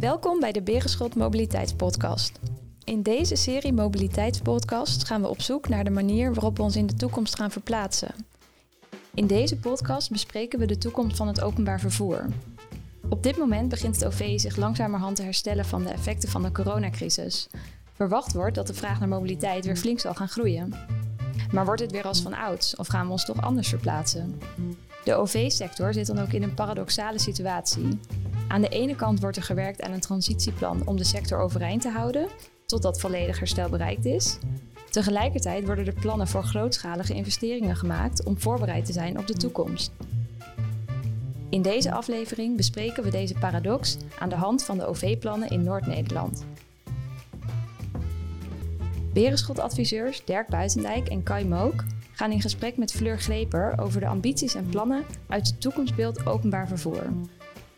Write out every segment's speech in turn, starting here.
Welkom bij de Berenschot Mobiliteitspodcast. In deze serie Mobiliteitspodcast gaan we op zoek naar de manier waarop we ons in de toekomst gaan verplaatsen. In deze podcast bespreken we de toekomst van het openbaar vervoer. Op dit moment begint het OV zich langzamerhand te herstellen van de effecten van de coronacrisis. Verwacht wordt dat de vraag naar mobiliteit weer flink zal gaan groeien. Maar wordt het weer als van ouds of gaan we ons toch anders verplaatsen? De OV-sector zit dan ook in een paradoxale situatie. Aan de ene kant wordt er gewerkt aan een transitieplan om de sector overeind te houden, totdat volledig herstel bereikt is. Tegelijkertijd worden er plannen voor grootschalige investeringen gemaakt om voorbereid te zijn op de toekomst. In deze aflevering bespreken we deze paradox aan de hand van de OV-plannen in Noord-Nederland. Berenschot-adviseurs Dirk Buitendijk en Kai Mook gaan in gesprek met Fleur Greper over de ambities en plannen uit het toekomstbeeld openbaar vervoer.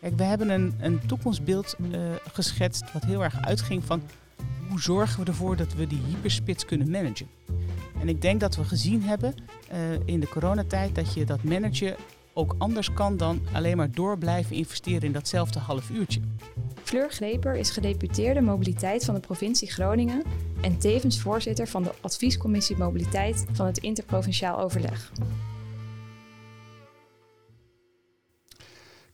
Kijk, we hebben een, een toekomstbeeld uh, geschetst wat heel erg uitging van hoe zorgen we ervoor dat we die hyperspits kunnen managen. En ik denk dat we gezien hebben uh, in de coronatijd dat je dat managen ook anders kan dan alleen maar door blijven investeren in datzelfde half uurtje. Fleur Greper is gedeputeerde mobiliteit van de provincie Groningen en tevens voorzitter van de adviescommissie mobiliteit van het interprovinciaal overleg.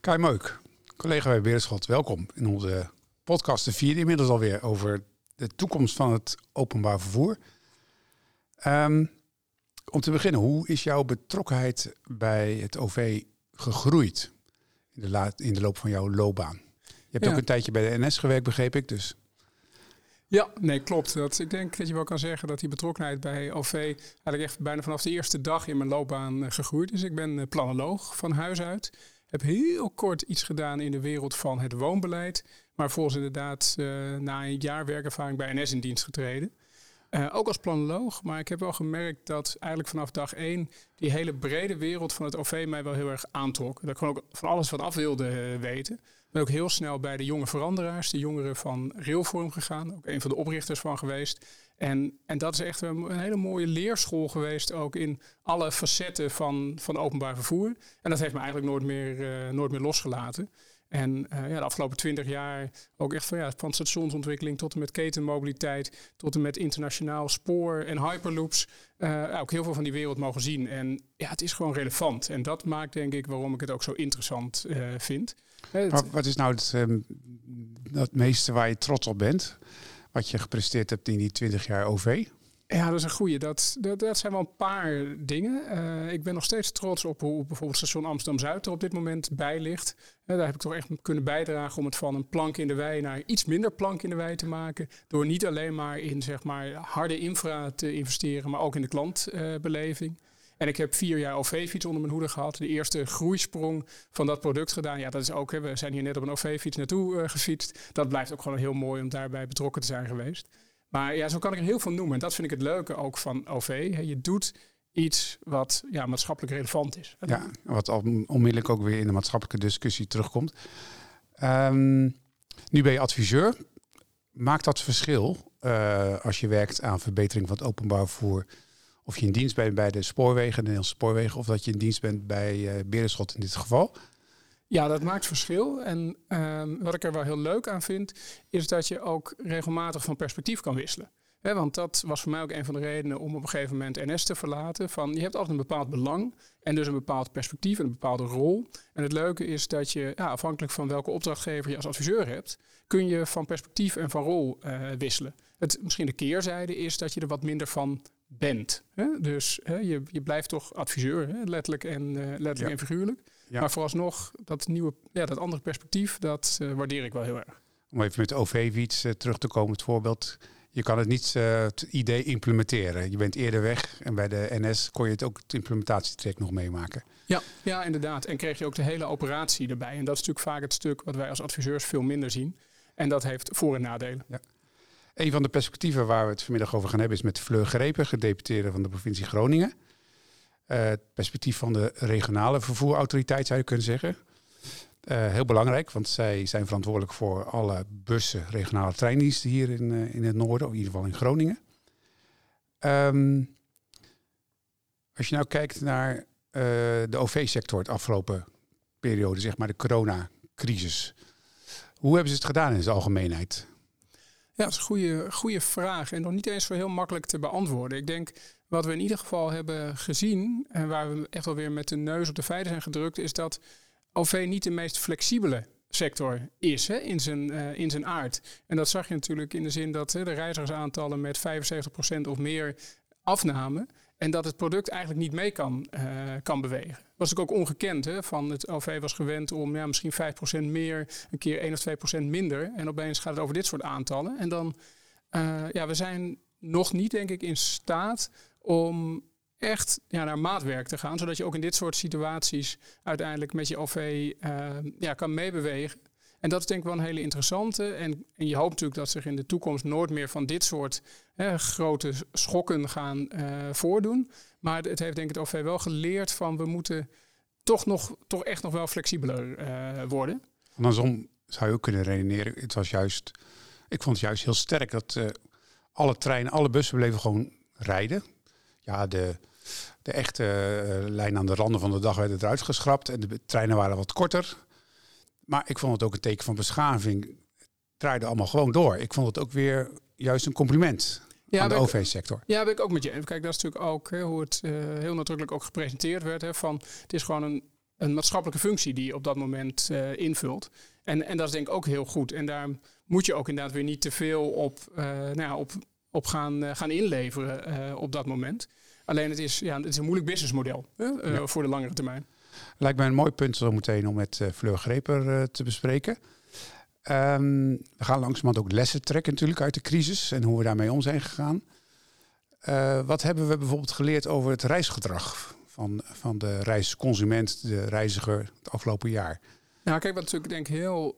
Kai Meuk, collega bij Beerschot, welkom in onze podcast, de vierde inmiddels alweer, over de toekomst van het openbaar vervoer. Um, om te beginnen, hoe is jouw betrokkenheid bij het OV gegroeid in de, laat, in de loop van jouw loopbaan? Je hebt ook een tijdje bij de NS gewerkt, begreep ik. Dus. Ja, nee, klopt. Dat, ik denk dat je wel kan zeggen dat die betrokkenheid bij OV eigenlijk echt bijna vanaf de eerste dag in mijn loopbaan uh, gegroeid is. Ik ben uh, planoloog van huis uit. Heb heel kort iets gedaan in de wereld van het woonbeleid. Maar volgens inderdaad uh, na een jaar werkervaring bij NS in dienst getreden. Uh, ook als planoloog, maar ik heb wel gemerkt dat eigenlijk vanaf dag één die hele brede wereld van het OV mij wel heel erg aantrok. Dat ik gewoon ook van alles van af wilde weten. Ben ook heel snel bij de jonge veranderaars, de jongeren van Railvorm gegaan. Ook een van de oprichters van geweest. En, en dat is echt een, hele mooie leerschool geweest, ook in alle facetten van, van openbaar vervoer. En dat heeft me eigenlijk nooit meer, uh, nooit meer losgelaten. En uh, ja, de afgelopen twintig jaar ook echt van, ja, van stationsontwikkeling tot en met ketenmobiliteit, tot en met internationaal spoor en hyperloops. Uh, ook heel veel van die wereld mogen zien. En ja, het is gewoon relevant. En dat maakt denk ik waarom ik het ook zo interessant vind. Maar wat is nou het, um, het meeste waar je trots op bent? Wat je gepresteerd hebt in die 20 jaar OV? Ja, dat is een goede. Dat, dat, dat, zijn wel een paar dingen. Uh, ik ben nog steeds trots op hoe bijvoorbeeld station Amsterdam-Zuid er op dit moment bij ligt. Uh, daar heb ik toch echt kunnen bijdragen om het van een plank in de wei naar iets minder plank in de wei te maken. Door niet alleen maar in zeg maar, harde infra te investeren, maar ook in de klantbeleving. Uh, en ik heb vier jaar OV-fiets onder mijn hoede gehad. De eerste groeisprong van dat product gedaan. Ja, dat is ook, hè, we zijn hier net op een OV-fiets naartoe gefietst. Dat blijft ook gewoon heel mooi om daarbij betrokken te zijn geweest. Maar ja, zo kan ik er heel veel noemen. En dat vind ik het leuke ook van OV. Je doet iets wat ja, maatschappelijk relevant is. Ja, wat onmiddellijk ook weer in de maatschappelijke discussie terugkomt. Um, nu ben je adviseur. Maakt dat verschil uh, als je werkt aan verbetering van het openbaar vervoer? Of je in dienst bent bij de spoorwegen, de Nederlandse spoorwegen, of dat je in dienst bent bij uh, Berenschot in dit geval? Ja, dat maakt verschil. En um, wat ik er wel heel leuk aan vind, is dat je ook regelmatig van perspectief kan wisselen. Want dat was voor mij ook een van de redenen om op een gegeven moment NS te verlaten. Van, je hebt altijd een bepaald belang en dus een bepaald perspectief en een bepaalde rol. En het leuke is dat je, ja, afhankelijk van welke opdrachtgever je als adviseur hebt, kun je van perspectief en van rol uh, wisselen. Het, misschien de keerzijde is dat je er wat minder van bent. Hè? Dus hè, je, je blijft toch adviseur, hè? letterlijk, en, uh, letterlijk ja. en figuurlijk. Ja. Maar vooralsnog, dat, nieuwe, ja, dat andere perspectief, dat uh, waardeer ik wel heel erg. Om even met de OV-fiets uh, terug te komen, het voorbeeld. Je kan het niet het idee implementeren. Je bent eerder weg en bij de NS kon je het ook het implementatietrek nog meemaken. Ja, ja, inderdaad. En kreeg je ook de hele operatie erbij. En dat is natuurlijk vaak het stuk wat wij als adviseurs veel minder zien. En dat heeft voor- en nadelen. Ja. Een van de perspectieven waar we het vanmiddag over gaan hebben is met Fleur Grepen, gedeputeerde van de provincie Groningen. Uh, het perspectief van de regionale vervoerautoriteit zou je kunnen zeggen. Uh, heel belangrijk, want zij zijn verantwoordelijk voor alle bussen, regionale treindiensten hier in, uh, in het noorden, in ieder geval in Groningen. Um, als je nou kijkt naar de OV-sector het afgelopen periode, zeg maar de coronacrisis. Hoe hebben ze het gedaan in zijn algemeenheid? Ja, dat is een goede, vraag en nog niet eens zo heel makkelijk te beantwoorden. Ik denk wat we in ieder geval hebben gezien en waar we echt wel weer met de neus op de feiten zijn gedrukt, is dat OV niet de meest flexibele sector is hè, in, zijn, uh, in zijn aard. En dat zag je natuurlijk in de zin dat hè, de reizigersaantallen met 75% of meer afnamen. En dat het product eigenlijk niet mee kan, uh, kan bewegen. Dat was ook ongekend. Hè? Van het OV was gewend om ja, misschien 5% meer, een keer 1 of 2% minder. En opeens gaat het over dit soort aantallen. En dan, uh, ja, we zijn nog niet, denk ik, in staat om echt ja, naar maatwerk te gaan. Zodat je ook in dit soort situaties uiteindelijk met je OV uh, ja, kan meebewegen. En dat is denk ik wel een hele interessante. En, en, je hoopt natuurlijk dat zich in de toekomst nooit meer van dit soort hè, grote schokken gaan uh, voordoen. Maar het heeft denk ik het OV wel geleerd van we moeten toch, nog, toch echt nog wel flexibeler uh, worden. Andersom zou je ook kunnen redeneren. Het was juist, ik vond het juist heel sterk dat uh, alle treinen, alle bussen bleven gewoon rijden. Ja, de, de echte lijn aan de randen van de dag werd eruit geschrapt en de treinen waren wat korter. Maar ik vond het ook een teken van beschaving. Het draaide allemaal gewoon door. Ik vond het ook weer juist een compliment ja, aan de OV-sector. Ja, ben ik ook met je. Kijk, dat is natuurlijk ook hè, hoe het uh, heel nadrukkelijk ook gepresenteerd werd. Hè, van, het is gewoon een, een maatschappelijke functie die je op dat moment uh, invult. En, en dat is denk ik ook heel goed. En daar moet je ook inderdaad weer niet te veel op, uh, nou ja, op, op gaan, gaan inleveren op dat moment. Alleen het is, ja, het is een moeilijk businessmodel ja. voor de langere termijn. Lijkt mij een mooi punt zo meteen om met uh, Fleur Greper uh, te bespreken. Um, we gaan langzamerhand ook lessen trekken natuurlijk uit de crisis en hoe we daarmee om zijn gegaan. Uh, wat hebben we bijvoorbeeld geleerd over het reisgedrag van, van de reisconsument, de reiziger, het afgelopen jaar? Nou, kijk, wat natuurlijk denk ik heel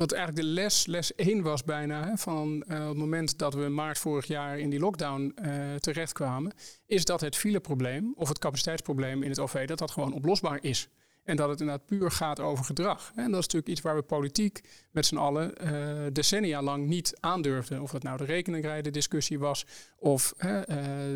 wat eigenlijk de les, les 1 was bijna, hè, van uh, het moment dat we maart vorig jaar in die lockdown uh, terechtkwamen, is dat het fileprobleem of het capaciteitsprobleem in het OV, dat dat gewoon oplosbaar is. En dat het inderdaad puur gaat over gedrag. En dat is natuurlijk iets waar we politiek met z'n allen uh, decennia lang niet aandurfden. Of dat nou de rekeningrijden discussie was of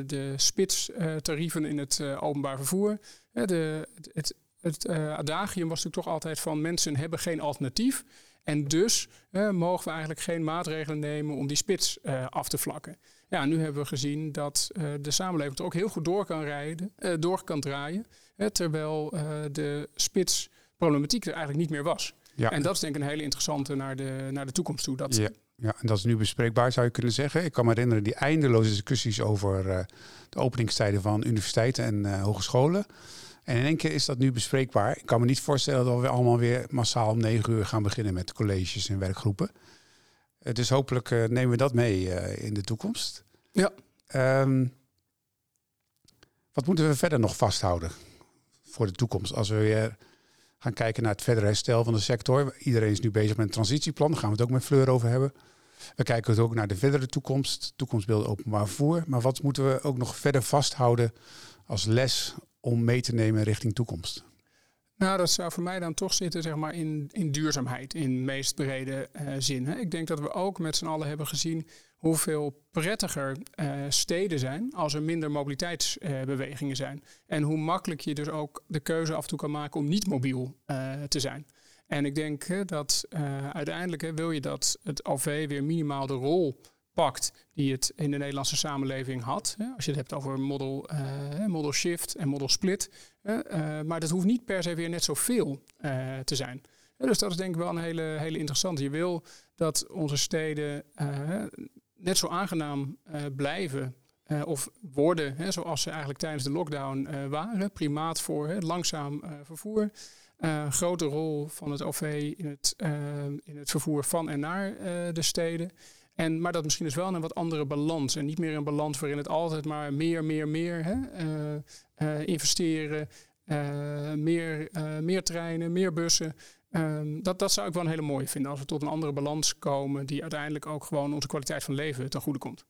de spitstarieven in het openbaar vervoer. de, het, het adagium was natuurlijk toch altijd van mensen hebben geen alternatief. En dus mogen we eigenlijk geen maatregelen nemen om die spits uh, af te vlakken. Ja, nu hebben we gezien dat uh, de samenleving er ook heel goed door kan rijden, door kan draaien, terwijl de spitsproblematiek er eigenlijk niet meer was. Ja. En dat is denk ik een hele interessante naar de, naar de toekomst toe. Dat ja. ja, en dat is nu bespreekbaar, zou je kunnen zeggen. Ik kan me herinneren die eindeloze discussies over de openingstijden van universiteiten en hogescholen. En in één keer is dat nu bespreekbaar. Ik kan me niet voorstellen dat we allemaal weer massaal om negen uur gaan beginnen met colleges en werkgroepen. Uh, dus hopelijk uh, nemen we dat mee uh, in de toekomst. Ja. Um, wat moeten we verder nog vasthouden voor de toekomst? Als we weer gaan kijken naar het verdere herstel van de sector. Iedereen is nu bezig met een transitieplan. Daar gaan we het ook met Fleur over hebben. We kijken het ook naar de verdere toekomst, toekomstbeelden openbaar vervoer. Maar wat moeten we ook nog verder vasthouden als les om mee te nemen richting toekomst? Nou, dat zou voor mij dan toch zitten zeg maar, in, in duurzaamheid, in meest brede uh, zin. Hè. Ik denk dat we ook met z'n allen hebben gezien hoeveel prettiger uh, steden zijn als er minder mobiliteitsbewegingen uh, zijn. En hoe makkelijk je dus ook de keuze af en toe kan maken om niet mobiel te zijn. En ik denk dat uiteindelijk wil je dat het OV weer minimaal de rol pakt die het in de Nederlandse samenleving had. Als je het hebt over model, uh, model shift en model split. Uh, maar dat hoeft niet per se weer net zoveel uh, te zijn. dus dat is denk ik wel een hele, hele interessante. Je wil dat onze steden net zo aangenaam blijven of worden hè, zoals ze eigenlijk tijdens de lockdown waren. Primaat voor langzaam vervoer. grote rol van het OV in het, in het vervoer van en naar de steden. En, maar dat misschien dus wel een wat andere balans. En niet meer een balans waarin het altijd maar meer, meer, meer hè, uh, uh, investeren. Uh, meer, meer treinen, meer bussen. Ehm, dat, dat zou ik wel een hele mooie vinden. Als we tot een andere balans komen die uiteindelijk ook gewoon onze kwaliteit van leven ten goede komt.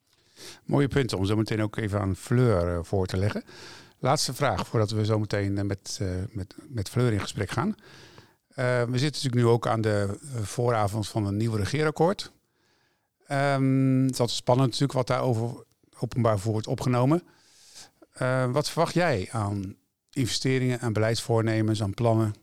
Mooie punten om zo meteen ook even aan Fleur voor te leggen. Laatste vraag voordat we zo meteen met, met, met Fleur in gesprek gaan. we zitten natuurlijk nu ook aan de vooravond van een nieuw regeerakkoord. Um, dat is spannend natuurlijk wat daarover openbaar voor wordt opgenomen. Uh, wat verwacht jij aan investeringen, aan beleidsvoornemens, aan plannen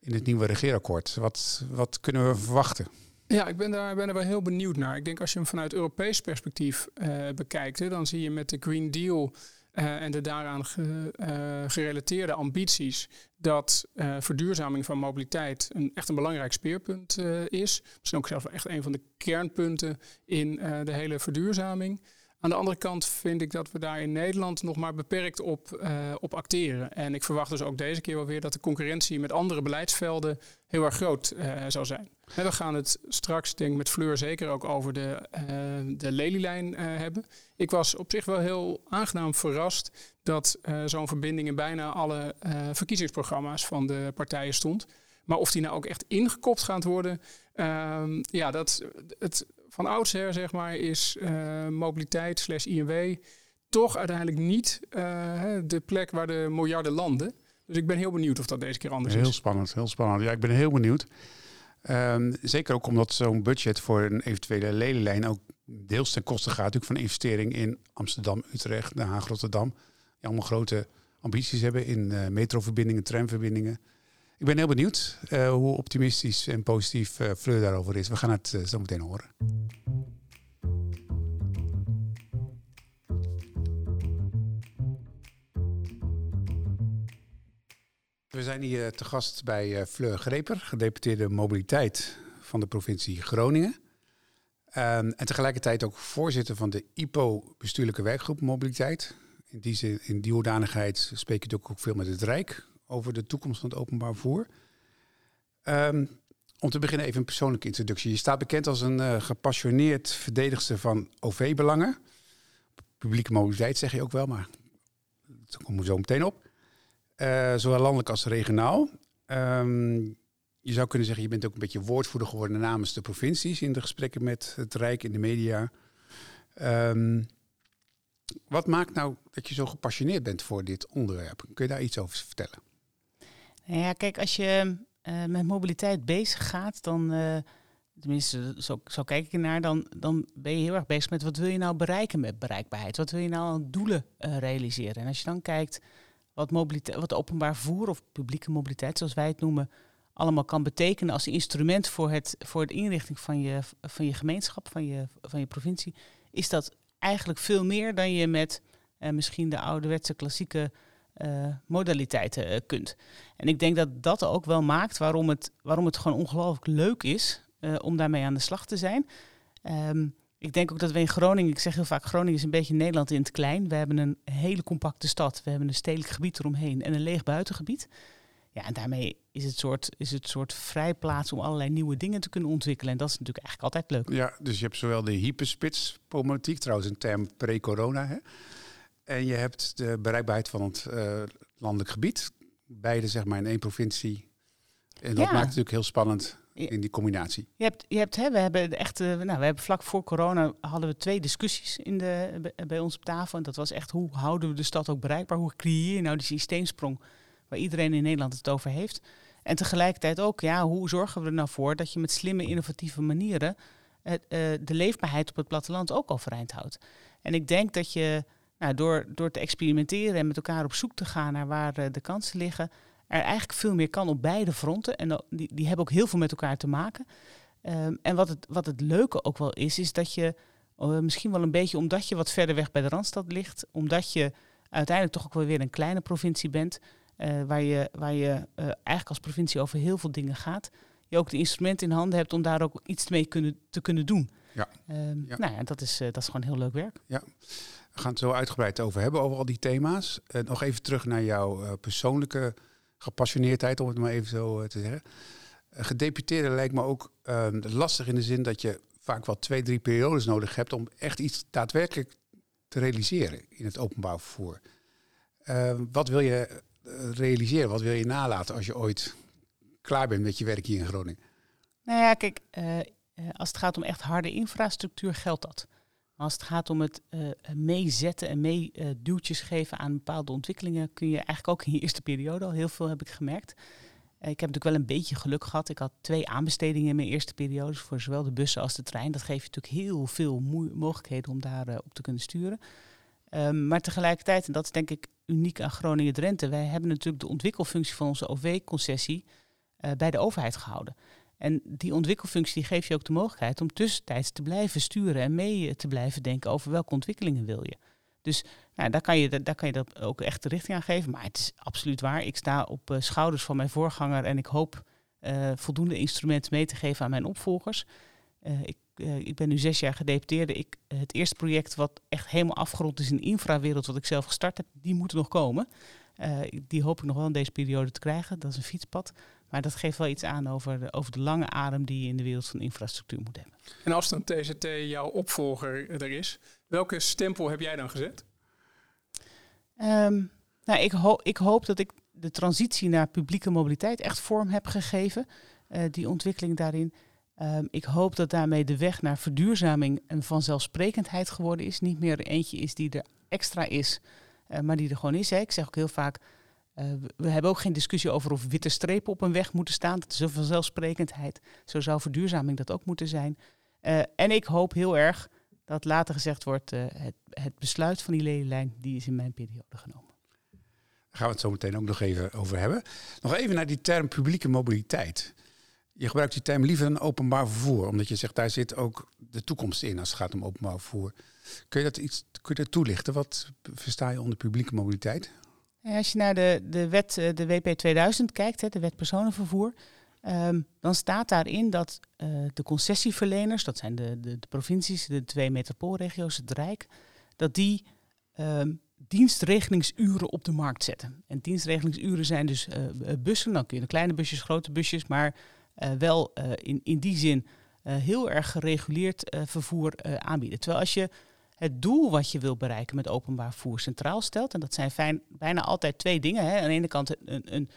in het nieuwe regeerakkoord. Wat, wat kunnen we verwachten? Ja, ik ben daar, ben er wel heel benieuwd naar. Ik denk als je hem vanuit Europees perspectief uh, bekijkt, hè, dan zie je met de Green Deal uh, en de daaraan ge, gerelateerde ambities dat verduurzaming van mobiliteit een, echt een belangrijk speerpunt is. Misschien ook zelfs echt een van de kernpunten in de hele verduurzaming. Aan de andere kant vind ik dat we daar in Nederland nog maar beperkt op, uh, op acteren. En ik verwacht dus ook deze keer wel weer dat de concurrentie met andere beleidsvelden heel erg groot uh, zal zijn. En we gaan het straks, denk ik, met Fleur zeker ook over de, uh, de lelielijn hebben. Ik was op zich wel heel aangenaam verrast dat zo'n verbinding in bijna alle verkiezingsprogramma's van de partijen stond. Maar of die nou ook echt ingekopt gaat worden, ehm, ja, dat, het, van oudsher zeg maar, is uh, mobiliteit slash INW toch uiteindelijk niet uh, de plek waar de miljarden landen. Dus ik ben heel benieuwd of dat deze keer anders heel is. Heel spannend, heel spannend. Ja, ik ben heel benieuwd. Um, zeker ook omdat zo'n budget voor een eventuele ledenlijn ook deels ten koste gaat natuurlijk van investering in Amsterdam, Utrecht, Den Haag, Rotterdam. Die allemaal grote ambities hebben in uh, metroverbindingen, tramverbindingen. Ik ben heel benieuwd uh, hoe optimistisch en positief uh, Fleur daarover is. We gaan het uh, zo meteen horen. We zijn hier te gast bij Fleur Greper, gedeputeerde mobiliteit van de provincie Groningen. Um, en tegelijkertijd ook voorzitter van de IPO, bestuurlijke werkgroep mobiliteit. In die, in die hoedanigheid spreek je ook veel met het Rijk over de toekomst van het openbaar vervoer. Um, om te beginnen even een persoonlijke introductie. Je staat bekend als een uh, gepassioneerd verdedigster van OV-belangen. Publieke mobiliteit zeg je ook wel, maar daar komen we zo meteen op. Uh, zowel landelijk als regionaal. Um, je zou kunnen zeggen, je bent ook een beetje woordvoerder geworden namens de provincies in de gesprekken met het Rijk in de media. Um, wat maakt nou dat je zo gepassioneerd bent voor dit onderwerp? Kun je daar iets over vertellen? Nou ja, kijk, als je uh, met mobiliteit bezig gaat, dan, uh, tenminste, zo, kijk ik ernaar, dan, dan ben je heel erg bezig met wat wil je nou bereiken met bereikbaarheid? Wat wil je nou aan doelen uh, realiseren? En als je dan kijkt wat, mobiliteit, wat openbaar vervoer of publieke mobiliteit, zoals wij het noemen, allemaal kan betekenen als instrument voor het, voor de inrichting van je, van je gemeenschap, van je, van je provincie, is dat eigenlijk veel meer dan je met misschien de ouderwetse klassieke uh, modaliteiten uh, kunt. En ik denk dat dat ook wel maakt waarom het, waarom het gewoon ongelooflijk leuk is uh, om daarmee aan de slag te zijn. Um, ik denk ook dat we in Groningen, ik zeg heel vaak, Groningen is een beetje Nederland in het klein. We hebben een hele compacte stad, we hebben een stedelijk gebied eromheen en een leeg buitengebied. Ja, en daarmee is het soort, is het soort vrijplaats om allerlei nieuwe dingen te kunnen ontwikkelen. En dat is natuurlijk eigenlijk altijd leuk. Ja, dus je hebt zowel de hyperspits-problematiek, trouwens een term pre-corona? En je hebt de bereikbaarheid van het uh, landelijk gebied. Beide zeg maar in één provincie. En dat ja. maakt het natuurlijk heel spannend in die combinatie. Je hebt, je hebt hè, we hebben echt, uh, nou, we hebben vlak voor corona hadden we twee discussies in de, bij ons op tafel. En dat was echt hoe houden we de stad ook bereikbaar? Hoe creëer je nou die systeemsprong waar iedereen in Nederland het over heeft? En tegelijkertijd ook, ja, hoe zorgen we er nou voor dat je met slimme, innovatieve manieren uh, de leefbaarheid op het platteland ook overeind houdt? En ik denk dat je nou, door, door te experimenteren en met elkaar op zoek te gaan naar waar uh, de kansen liggen, er eigenlijk veel meer kan op beide fronten. En die, die hebben ook heel veel met elkaar te maken. Um, en wat het, wat het leuke ook wel is, is dat je uh, misschien wel een beetje omdat je wat verder weg bij de Randstad ligt, omdat je uiteindelijk toch ook wel weer een kleine provincie bent, waar je, waar je eigenlijk als provincie over heel veel dingen gaat, je ook de instrumenten in handen hebt om daar ook iets mee kunnen, te kunnen doen. Ja. Um, ja. Nou ja, dat is, dat is gewoon heel leuk werk. Ja. We gaan het zo uitgebreid over hebben, over al die thema's. Uh, nog even terug naar jouw uh, persoonlijke gepassioneerdheid, om het maar even zo uh, te zeggen. gedeputeerde lijkt me ook ehm, lastig in de zin dat je vaak wel twee, drie periodes nodig hebt om echt iets daadwerkelijk te realiseren in het openbaar vervoer. Ehm, wat wil je realiseren? Wat wil je nalaten als je ooit klaar bent met je werk hier in Groningen? Nou ja, kijk, als het gaat om echt harde infrastructuur geldt dat. Als het gaat om het uh, meezetten en meeduwtjes uh, geven aan bepaalde ontwikkelingen, kun je eigenlijk ook in je eerste periode al heel veel, heb ik gemerkt. Uh, ik heb natuurlijk wel een beetje geluk gehad. Ik had twee aanbestedingen in mijn eerste periode voor zowel de bussen als de trein. Dat geeft je natuurlijk heel veel mogelijkheden om daar uh, op te kunnen sturen. Um, maar tegelijkertijd, en dat is denk ik uniek aan Groningen-Drenthe, wij hebben natuurlijk de ontwikkelfunctie van onze OV-concessie bij de overheid gehouden. En die ontwikkelfunctie geeft je ook de mogelijkheid om tussentijds te blijven sturen en mee te blijven denken over welke ontwikkelingen wil je. Dus nou, daar, kan je, daar kan je dat ook echt de richting aan geven. Maar het is absoluut waar. Ik sta op uh, schouders van mijn voorganger en ik hoop uh, voldoende instrumenten mee te geven aan mijn opvolgers. Ik, ik, ben nu zes jaar gedeputeerde. Ik, het eerste project wat echt helemaal afgerond is in de infrawereld, wat ik zelf gestart heb, die moet nog komen. die hoop ik nog wel in deze periode te krijgen. Dat is een fietspad. Maar dat geeft wel iets aan over de, over de lange adem die je in de wereld van infrastructuur moet hebben. En als dan TZT jouw opvolger er is, welke stempel heb jij dan gezet? Um, nou, ik, ho ik hoop dat ik de transitie naar publieke mobiliteit echt vorm heb gegeven. Uh, die ontwikkeling daarin. Um, ik hoop dat daarmee de weg naar verduurzaming een vanzelfsprekendheid geworden is. Niet meer eentje is die er extra is, uh, maar die er gewoon is. Hè. Ik zeg ook heel vaak, uh, we hebben ook geen discussie over of witte strepen op een weg moeten staan. Dat is een vanzelfsprekendheid. Zo zou verduurzaming dat ook moeten zijn. en ik hoop heel erg dat later gezegd wordt, uh, het, het, besluit van die lelielijn, die is in mijn periode genomen. Daar gaan we het zo meteen ook nog even over hebben. Nog even naar die term publieke mobiliteit. Je gebruikt die term liever dan openbaar vervoer, omdat je zegt daar zit ook de toekomst in als het gaat om openbaar vervoer. Kun je dat iets kun je dat toelichten? Wat versta je onder publieke mobiliteit? Ja, als je naar de, de wet, eh, de WP 2000 kijkt, de wet personenvervoer, Um, dan staat daarin dat uh, de concessieverleners, dat zijn de, de, de, provincies, de twee metropoolregio's, het Rijk, dat die um, dienstregelingsuren op de markt zetten. En dienstregelingsuren zijn dus bussen, dan kun je kleine busjes, grote busjes, maar wel in, in die zin heel erg gereguleerd vervoer aanbieden. Terwijl als je het doel wat je wil bereiken met openbaar vervoer centraal stelt, en dat zijn fijn, bijna altijd twee dingen. Hè. Aan de ene kant een, een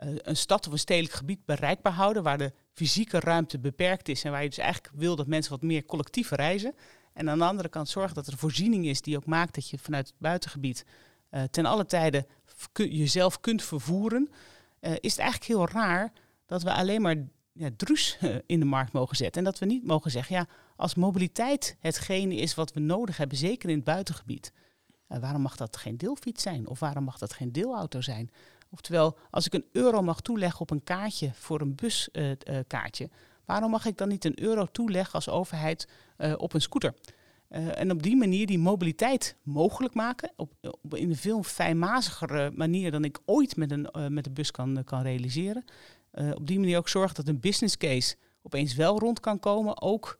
eh, een stad of een stedelijk gebied bereikbaar houden, waar de fysieke ruimte beperkt is en waar je dus eigenlijk wil dat mensen wat meer collectief reizen. En aan de andere kant zorgen dat er voorziening is die ook maakt dat je vanuit het buitengebied uh, ten alle tijde jezelf kunt vervoeren, uh, is het eigenlijk heel raar dat we alleen maar ja, druus in de markt mogen zetten. En dat we niet mogen zeggen, ja, als mobiliteit hetgene is wat we nodig hebben, zeker in het buitengebied, waarom mag dat geen deelfiets zijn? Of waarom mag dat geen deelauto zijn? Oftewel, als ik een euro mag toeleggen op een kaartje voor een buskaartje, uh, uh, waarom mag ik dan niet een euro toeleggen als overheid op een scooter? en op die manier die mobiliteit mogelijk maken, op, in een veel fijnmazigere manier dan ik ooit met een, met de bus kan, kan realiseren. op die manier ook zorgen dat een business case opeens wel rond kan komen, ook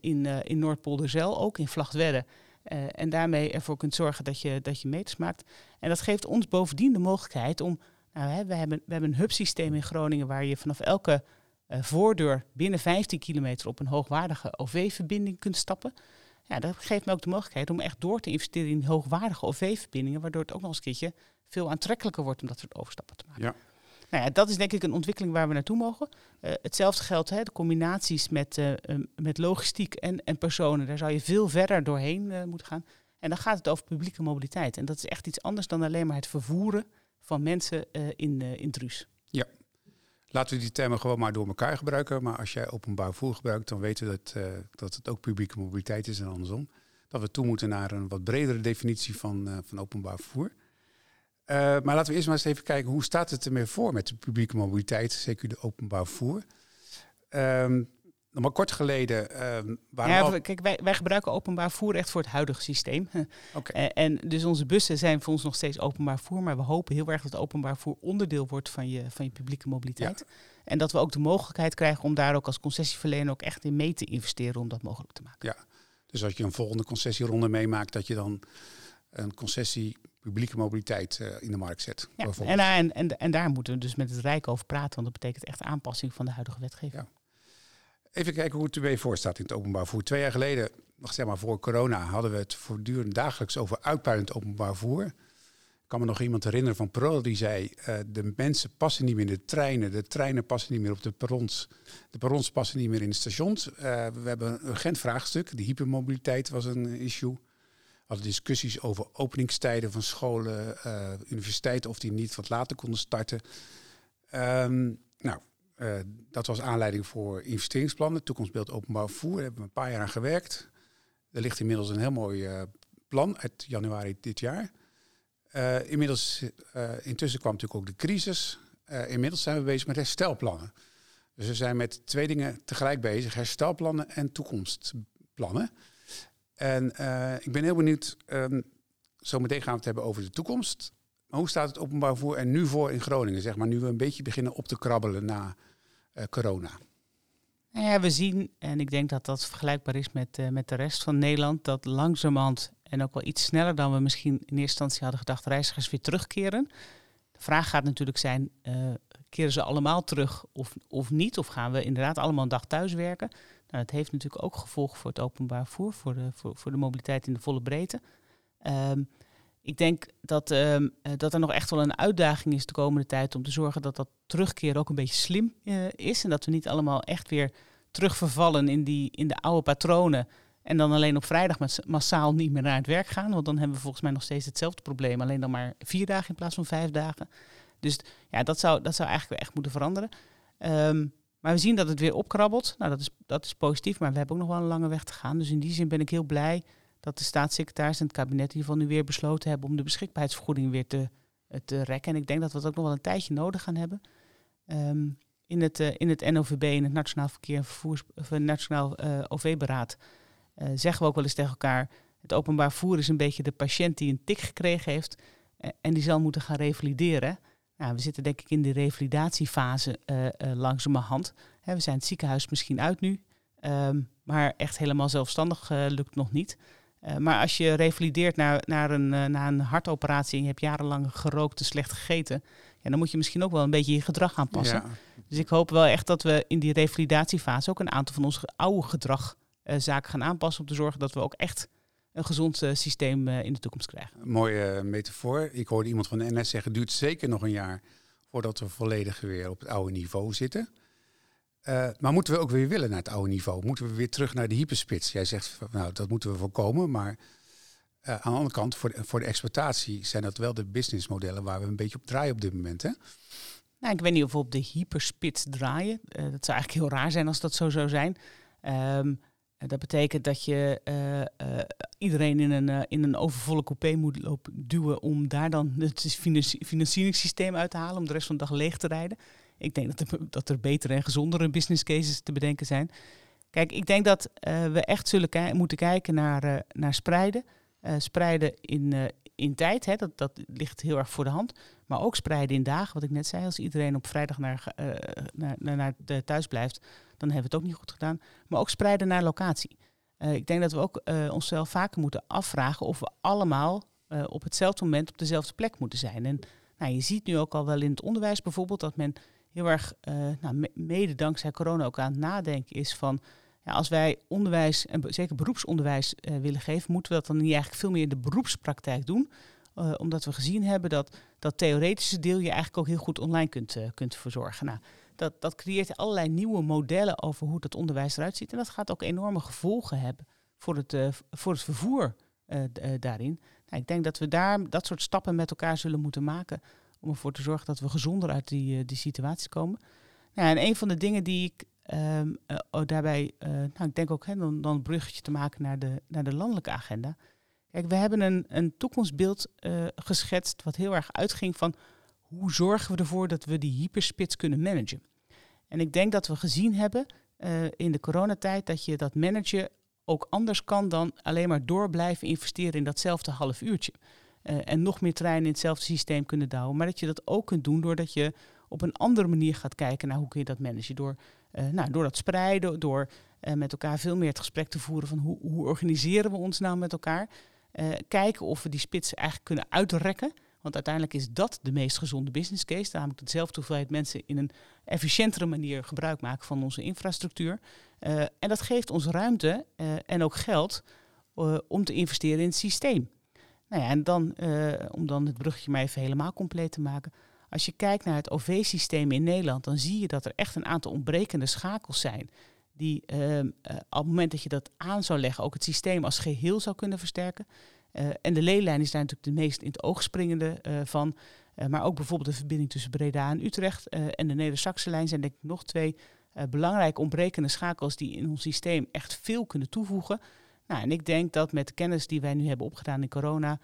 in, in Noordpolderzeil, ook in Vlachtwedde. Uh, en daarmee ervoor kunt zorgen dat je, dat je meters maakt. En dat geeft ons bovendien de mogelijkheid om. Nou, hè, we, hebben, we hebben een hubsysteem in Groningen waar je vanaf elke voordeur binnen 15 kilometer op een hoogwaardige OV-verbinding kunt stappen. Ja, dat geeft me ook de mogelijkheid om echt door te investeren in hoogwaardige OV-verbindingen, waardoor het ook nog eens een keertje veel aantrekkelijker wordt om dat soort overstappen te maken. Ja. Nou ja, dat is denk ik een ontwikkeling waar we naartoe mogen. Uh, hetzelfde geldt, hè, de combinaties met, uh, met logistiek en, en personen. Daar zou je veel verder doorheen uh, moeten gaan. En dan gaat het over publieke mobiliteit. En dat is echt iets anders dan alleen maar het vervoeren van mensen in, in Druus. Ja, laten we die termen gewoon maar door elkaar gebruiken. Maar als jij openbaar vervoer gebruikt, dan weten we dat, dat het ook publieke mobiliteit is en andersom. Dat we toe moeten naar een wat bredere definitie van, van openbaar vervoer. Uh, maar laten we eerst maar eens even kijken hoe staat het ermee voor met de publieke mobiliteit, zeker de openbaar vervoer. Um, nog maar kort geleden um, waren ja, al... Kijk, wij, wij gebruiken openbaar vervoer echt voor het huidige systeem. Okay. en dus onze bussen zijn voor ons nog steeds openbaar vervoer, maar we hopen heel erg dat openbaar vervoer onderdeel wordt van je, van je publieke mobiliteit. Ja. En dat we ook de mogelijkheid krijgen om daar ook als concessieverlener ook echt in mee te investeren om dat mogelijk te maken. Ja, dus als je een volgende concessieronde meemaakt, dat je dan een concessie publieke mobiliteit uh, in de markt zet. Ja, en, en, en, en, daar moeten we dus met het Rijk over praten, want dat betekent echt aanpassing van de huidige wetgeving. Ja. Even kijken hoe het ermee voor staat in het openbaar vervoer. Twee jaar geleden, nog zeg maar voor corona, hadden we het voortdurend dagelijks over uitpuilend openbaar vervoer. Ik kan me nog iemand herinneren van Pro die zei: uh, de mensen passen niet meer in de treinen, de treinen passen niet meer op de perrons, de perrons passen niet meer in de stations. Uh, we hebben een urgent vraagstuk. De hypermobiliteit was een issue hadden discussies over openingstijden van scholen, uh, universiteiten, of die niet wat later konden starten. Um, nou, uh, dat was aanleiding voor investeringsplannen, toekomstbeeld openbaar vervoer. Daar hebben we een paar jaar aan gewerkt. Er ligt inmiddels een heel mooi uh, plan uit januari dit jaar. inmiddels, intussen kwam natuurlijk ook de crisis. inmiddels zijn we bezig met herstelplannen. Dus we zijn met twee dingen tegelijk bezig: herstelplannen en toekomstplannen. En uh, ik ben heel benieuwd. Um, zometeen gaan we het hebben over de toekomst. Maar hoe staat het openbaar vervoer er nu voor in Groningen? Zeg maar, nu we een beetje beginnen op te krabbelen na uh, corona. Nou ja, we zien, en ik denk dat dat vergelijkbaar is met, uh, met de rest van Nederland, dat langzamerhand en ook wel iets sneller dan we misschien in eerste instantie hadden gedacht, reizigers weer terugkeren. De vraag gaat natuurlijk zijn, keren ze allemaal terug of, of niet? Of gaan we inderdaad allemaal een dag thuis werken? Nou, dat heeft natuurlijk ook gevolgen voor het openbaar vervoer, voor de, voor, voor de mobiliteit in de volle breedte. Um, ik denk dat, um, dat er nog echt wel een uitdaging is de komende tijd om te zorgen dat dat terugkeer ook een beetje slim uh, is. En dat we niet allemaal echt weer terugvervallen in, die, in de oude patronen. En dan alleen op vrijdag massaal niet meer naar het werk gaan. Want dan hebben we volgens mij nog steeds hetzelfde probleem. Alleen dan maar vier dagen in plaats van vijf dagen. Dus ja, dat zou, dat zou eigenlijk echt moeten veranderen. Um, maar we zien dat het weer opkrabbelt. Nou, dat is, dat is positief. Maar we hebben ook nog wel een lange weg te gaan. Dus in die zin ben ik heel blij dat de staatssecretaris en het kabinet geval nu weer besloten hebben om de beschikbaarheidsvergoeding weer te, eh, te rekken. En ik denk dat we dat ook nog wel een tijdje nodig gaan hebben. Um, in, het, uh, in het NOVB, in het Nationaal Verkeer Vervoers, of Nationaal OV-beraad, zeggen we ook wel eens tegen elkaar: het openbaar vervoer is een beetje de patiënt die een tik gekregen heeft en die zal moeten gaan revalideren. Nou, we zitten denk ik in de revalidatiefase langzamerhand. Hè, we zijn het ziekenhuis misschien uit nu, um, maar echt helemaal zelfstandig lukt nog niet. Maar als je revalideert naar, naar, een, naar een hartoperatie en je hebt jarenlang gerookt en slecht gegeten, ja, dan moet je misschien ook wel een beetje je gedrag aanpassen. Ja. Dus ik hoop wel echt dat we in die revalidatiefase ook een aantal van ons oude gedragzaken uh, gaan aanpassen om te zorgen dat we ook echt een gezond systeem in de toekomst krijgen. Een mooie metafoor. Ik hoorde iemand van de NS zeggen, het duurt zeker nog een jaar voordat we volledig weer op het oude niveau zitten. Uh, maar moeten we ook weer willen naar het oude niveau? Moeten we weer terug naar de hyperspits? Jij zegt, nou, dat moeten we voorkomen. Maar uh, aan de andere kant, voor de, voor de exploitatie zijn dat wel de businessmodellen waar we een beetje op draaien op dit moment. Hè? Nou, ik weet niet of we op de hyperspits draaien. Uh, dat zou eigenlijk heel raar zijn als dat zo zou zijn. Um, dat betekent dat je iedereen in een, in een overvolle coupé moet lopen duwen om daar dan het financieringssysteem uit te halen, om de rest van de dag leeg te rijden. Ik denk dat er, dat er betere en gezondere business cases te bedenken zijn. Kijk, ik denk dat we echt zullen moeten kijken naar, naar spreiden. Spreiden in, in tijd, hè, dat, dat ligt heel erg voor de hand. Maar ook spreiden in dagen, wat ik net zei. Als iedereen op vrijdag naar, naar, naar, naar thuis blijft, dan hebben we het ook niet goed gedaan. Maar ook spreiden naar locatie. ik denk dat we ook onszelf vaker moeten afvragen of we allemaal op hetzelfde moment op dezelfde plek moeten zijn. En nou, je ziet nu ook al wel in het onderwijs bijvoorbeeld dat men heel erg, nou, mede dankzij corona ook aan het nadenken is van, ja, als wij onderwijs en zeker beroepsonderwijs willen geven, moeten we dat dan niet eigenlijk veel meer in de beroepspraktijk doen. Omdat we gezien hebben dat dat theoretische deel je eigenlijk ook heel goed online kunt, kunt verzorgen. Nou, dat, dat creëert allerlei nieuwe modellen over hoe dat onderwijs eruit ziet. En dat gaat ook enorme gevolgen hebben voor het, voor het vervoer daarin. Nou, ik denk dat we daar dat soort stappen met elkaar zullen moeten maken om ervoor te zorgen dat we gezonder uit die, die situatie komen. Nou, en een van de dingen die ik um, uh, daarbij, nou, ik denk ook hè, dan, dan een bruggetje te maken naar de, naar de landelijke agenda. Kijk, we hebben een, een toekomstbeeld geschetst wat heel erg uitging van hoe zorgen we ervoor dat we die hyperspits kunnen managen. En ik denk dat we gezien hebben in de coronatijd dat je dat managen ook anders kan dan alleen maar door blijven investeren in datzelfde half uurtje. Uh, en nog meer treinen in hetzelfde systeem kunnen douwen. Maar dat je dat ook kunt doen doordat je op een andere manier gaat kijken naar hoe kun je dat managen. Door, uh, nou, door dat spreiden, door met elkaar veel meer het gesprek te voeren van hoe, hoe organiseren we ons nou met elkaar. kijken of we die spits eigenlijk kunnen uitrekken. Want uiteindelijk is dat de meest gezonde business case. Namelijk dezelfde hoeveelheid mensen in een efficiëntere manier gebruik maken van onze infrastructuur. en dat geeft ons ruimte en ook geld om te investeren in het systeem. Nou ja, en dan, om dan het bruggetje maar even helemaal compleet te maken. Als je kijkt naar het OV-systeem in Nederland, dan zie je dat er echt een aantal ontbrekende schakels zijn. Die uh, op het moment dat je dat aan zou leggen, ook het systeem als geheel zou kunnen versterken. En de leelijn is daar natuurlijk de meest in het oog springende van. maar ook bijvoorbeeld de verbinding tussen Breda en Utrecht en de Neder-Saxe lijn zijn denk ik nog twee belangrijke ontbrekende schakels die in ons systeem echt veel kunnen toevoegen. Nou, en ik denk dat met de kennis die wij nu hebben opgedaan in corona,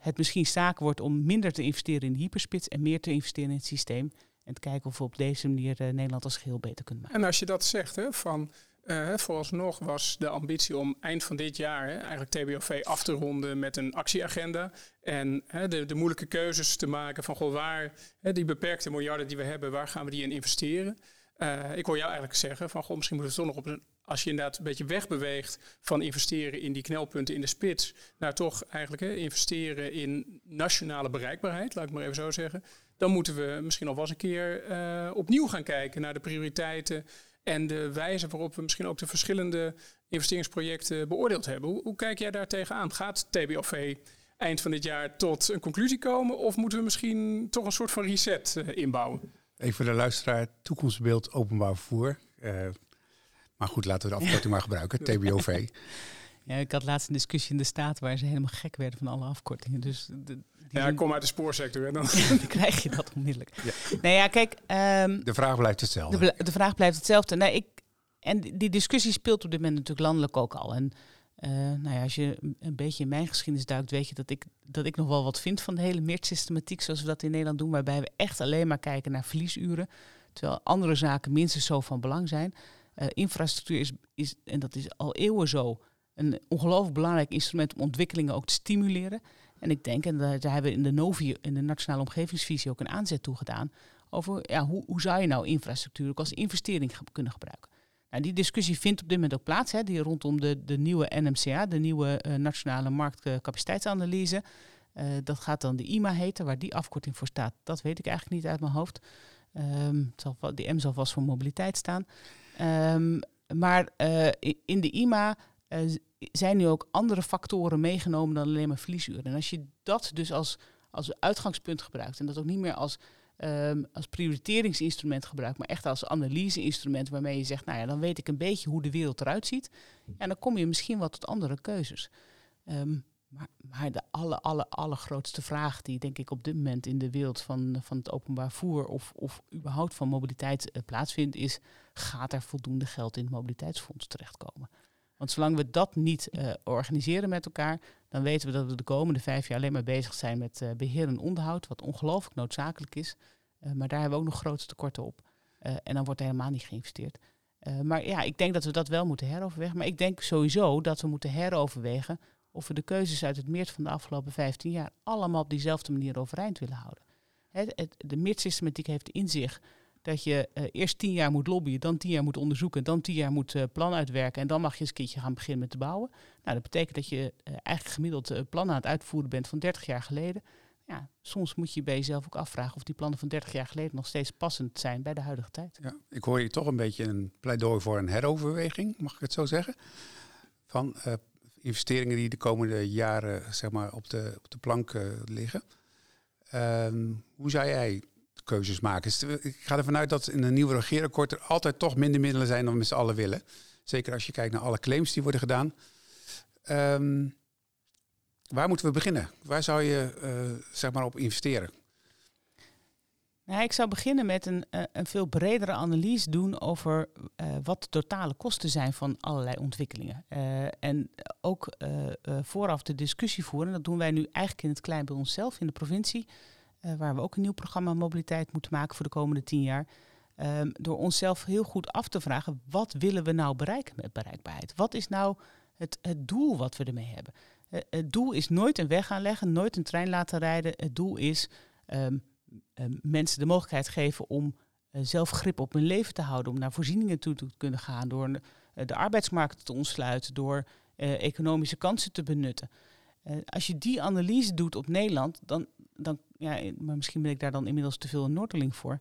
het misschien zaak wordt om minder te investeren in de hyperspits en meer te investeren in het systeem. En te kijken of we op deze manier Nederland als geheel beter kunnen maken. En als je dat zegt, hè, van uh, vooralsnog was de ambitie om eind van dit jaar eigenlijk TBOV af te ronden met een actieagenda. En hè, de, de, moeilijke keuzes te maken van goh, waar hè, die beperkte miljarden die we hebben, waar gaan we die in investeren? Uh, ik hoor jou eigenlijk zeggen van goh, misschien moeten we toch nog op een, als je inderdaad een beetje wegbeweegt van investeren in die knelpunten in de spits, naar toch eigenlijk hè, investeren in nationale bereikbaarheid, laat ik maar even zo zeggen. Dan moeten we misschien eens een keer uh, opnieuw gaan kijken naar de prioriteiten en de wijze waarop we misschien ook de verschillende investeringsprojecten beoordeeld hebben. Hoe, hoe kijk jij daar tegenaan? Gaat TBOV eind van dit jaar tot een conclusie komen? Of moeten we misschien toch een soort van reset uh, inbouwen? Even voor de luisteraar, toekomstbeeld openbaar vervoer. Uh, maar goed, laten we de afkorting maar gebruiken, TBOV. Ja, ik had laatst een discussie in de staat waar ze helemaal gek werden van alle afkortingen. Dus de, ja, ik kom uit de spoorsector. En dan... dan krijg je dat onmiddellijk. Ja. Nee, ja, kijk. Um, de vraag blijft hetzelfde. De, de, vraag blijft hetzelfde. Nee, ik, en die discussie speelt op dit moment natuurlijk landelijk ook al. En uh, nou ja, als je een beetje in mijn geschiedenis duikt, weet je dat ik, dat ik nog wel wat vind van de hele meertsystematiek zoals we dat in Nederland doen, waarbij we echt alleen maar kijken naar verliesuren, terwijl andere zaken minstens zo van belang zijn. Uh, infrastructuur is, is, en dat is al eeuwen zo, een ongelooflijk belangrijk instrument om ontwikkelingen ook te stimuleren. En ik denk, en daar hebben we in de NOVI, in de Nationale Omgevingsvisie, ook een aanzet toe gedaan. Over ja, hoe, hoe zou je nou infrastructuur ook als investering kunnen gebruiken. Nou, die discussie vindt op dit moment ook plaats, hè, die rondom de, de nieuwe NMCA, de nieuwe uh, Nationale Marktcapaciteitsanalyse. Uh, dat gaat dan de IMA heten, waar die afkorting voor staat. Dat weet ik eigenlijk niet uit mijn hoofd. Um, zal, die M zal vast voor mobiliteit staan. Um, maar uh, in de IMA zijn nu ook andere factoren meegenomen dan alleen maar verliesuren. En als je dat dus als, als uitgangspunt gebruikt en dat ook niet meer als, um, als prioriteringsinstrument gebruikt, maar echt als analyseinstrument waarmee je zegt, nou ja, dan weet ik een beetje hoe de wereld eruit ziet. En dan kom je misschien wat tot andere keuzes. Um, maar, maar, de alle, alle, allergrootste vraag die denk ik op dit moment in de wereld van, van het openbaar voer of, of überhaupt van mobiliteit uh, plaatsvindt, is gaat er voldoende geld in het mobiliteitsfonds terechtkomen? Want zolang we dat niet uh, organiseren met elkaar, dan weten we dat we de komende vijf jaar alleen maar bezig zijn met uh, beheer en onderhoud, wat ongelooflijk noodzakelijk is. Uh, maar daar hebben we ook nog grote tekorten op. en dan wordt er helemaal niet geïnvesteerd. maar ja, ik denk dat we dat wel moeten heroverwegen. Maar ik denk sowieso dat we moeten heroverwegen of we de keuzes uit het meert van de afgelopen 15 jaar allemaal op diezelfde manier overeind willen houden. Het, het, de heeft in zich dat je uh, eerst tien jaar moet lobbyen, dan tien jaar moet onderzoeken, dan tien jaar moet uh, plan uitwerken en dan mag je eens een keertje gaan beginnen met te bouwen. Nou, dat betekent dat je uh, eigenlijk gemiddeld plannen aan het uitvoeren bent van 30 jaar geleden. Ja, soms moet je bij jezelf ook afvragen of die plannen van 30 jaar geleden nog steeds passend zijn bij de huidige tijd. Ja, ik hoor je toch een beetje een pleidooi voor een heroverweging, mag ik het zo zeggen? Van investeringen die de komende jaren zeg maar, op, de, op de plank liggen. Ehm, hoe zou jij keuzes maken. Dus, eh, ik ga ervan uit dat in een nieuwe regeerakkoord er altijd toch minder middelen zijn dan we met z'n allen willen. Zeker als je kijkt naar alle claims die worden gedaan. Um, waar moeten we beginnen? Waar zou je uh, zeg maar op investeren? Nou, ik zou beginnen met een, uh, een veel bredere analyse doen over wat de totale kosten zijn van allerlei ontwikkelingen. En ook vooraf de discussie voeren. Dat doen wij nu eigenlijk in het klein bij onszelf in de provincie. Uh, waar we ook een nieuw programma mobiliteit moeten maken voor de komende tien jaar. Um, door onszelf heel goed af te vragen, wat willen we nou bereiken met bereikbaarheid? Wat is nou het, het doel wat we ermee hebben? Uh, het doel is nooit een weg aanleggen, nooit een trein laten rijden. Het doel is um, um, mensen de mogelijkheid geven om uh, zelf grip op hun leven te houden, om naar voorzieningen toe te kunnen gaan, door de arbeidsmarkt te ontsluiten, door economische kansen te benutten. Als je die analyse doet op Nederland, dan, dan ja, misschien ben ik daar dan inmiddels te veel een Noorderling voor.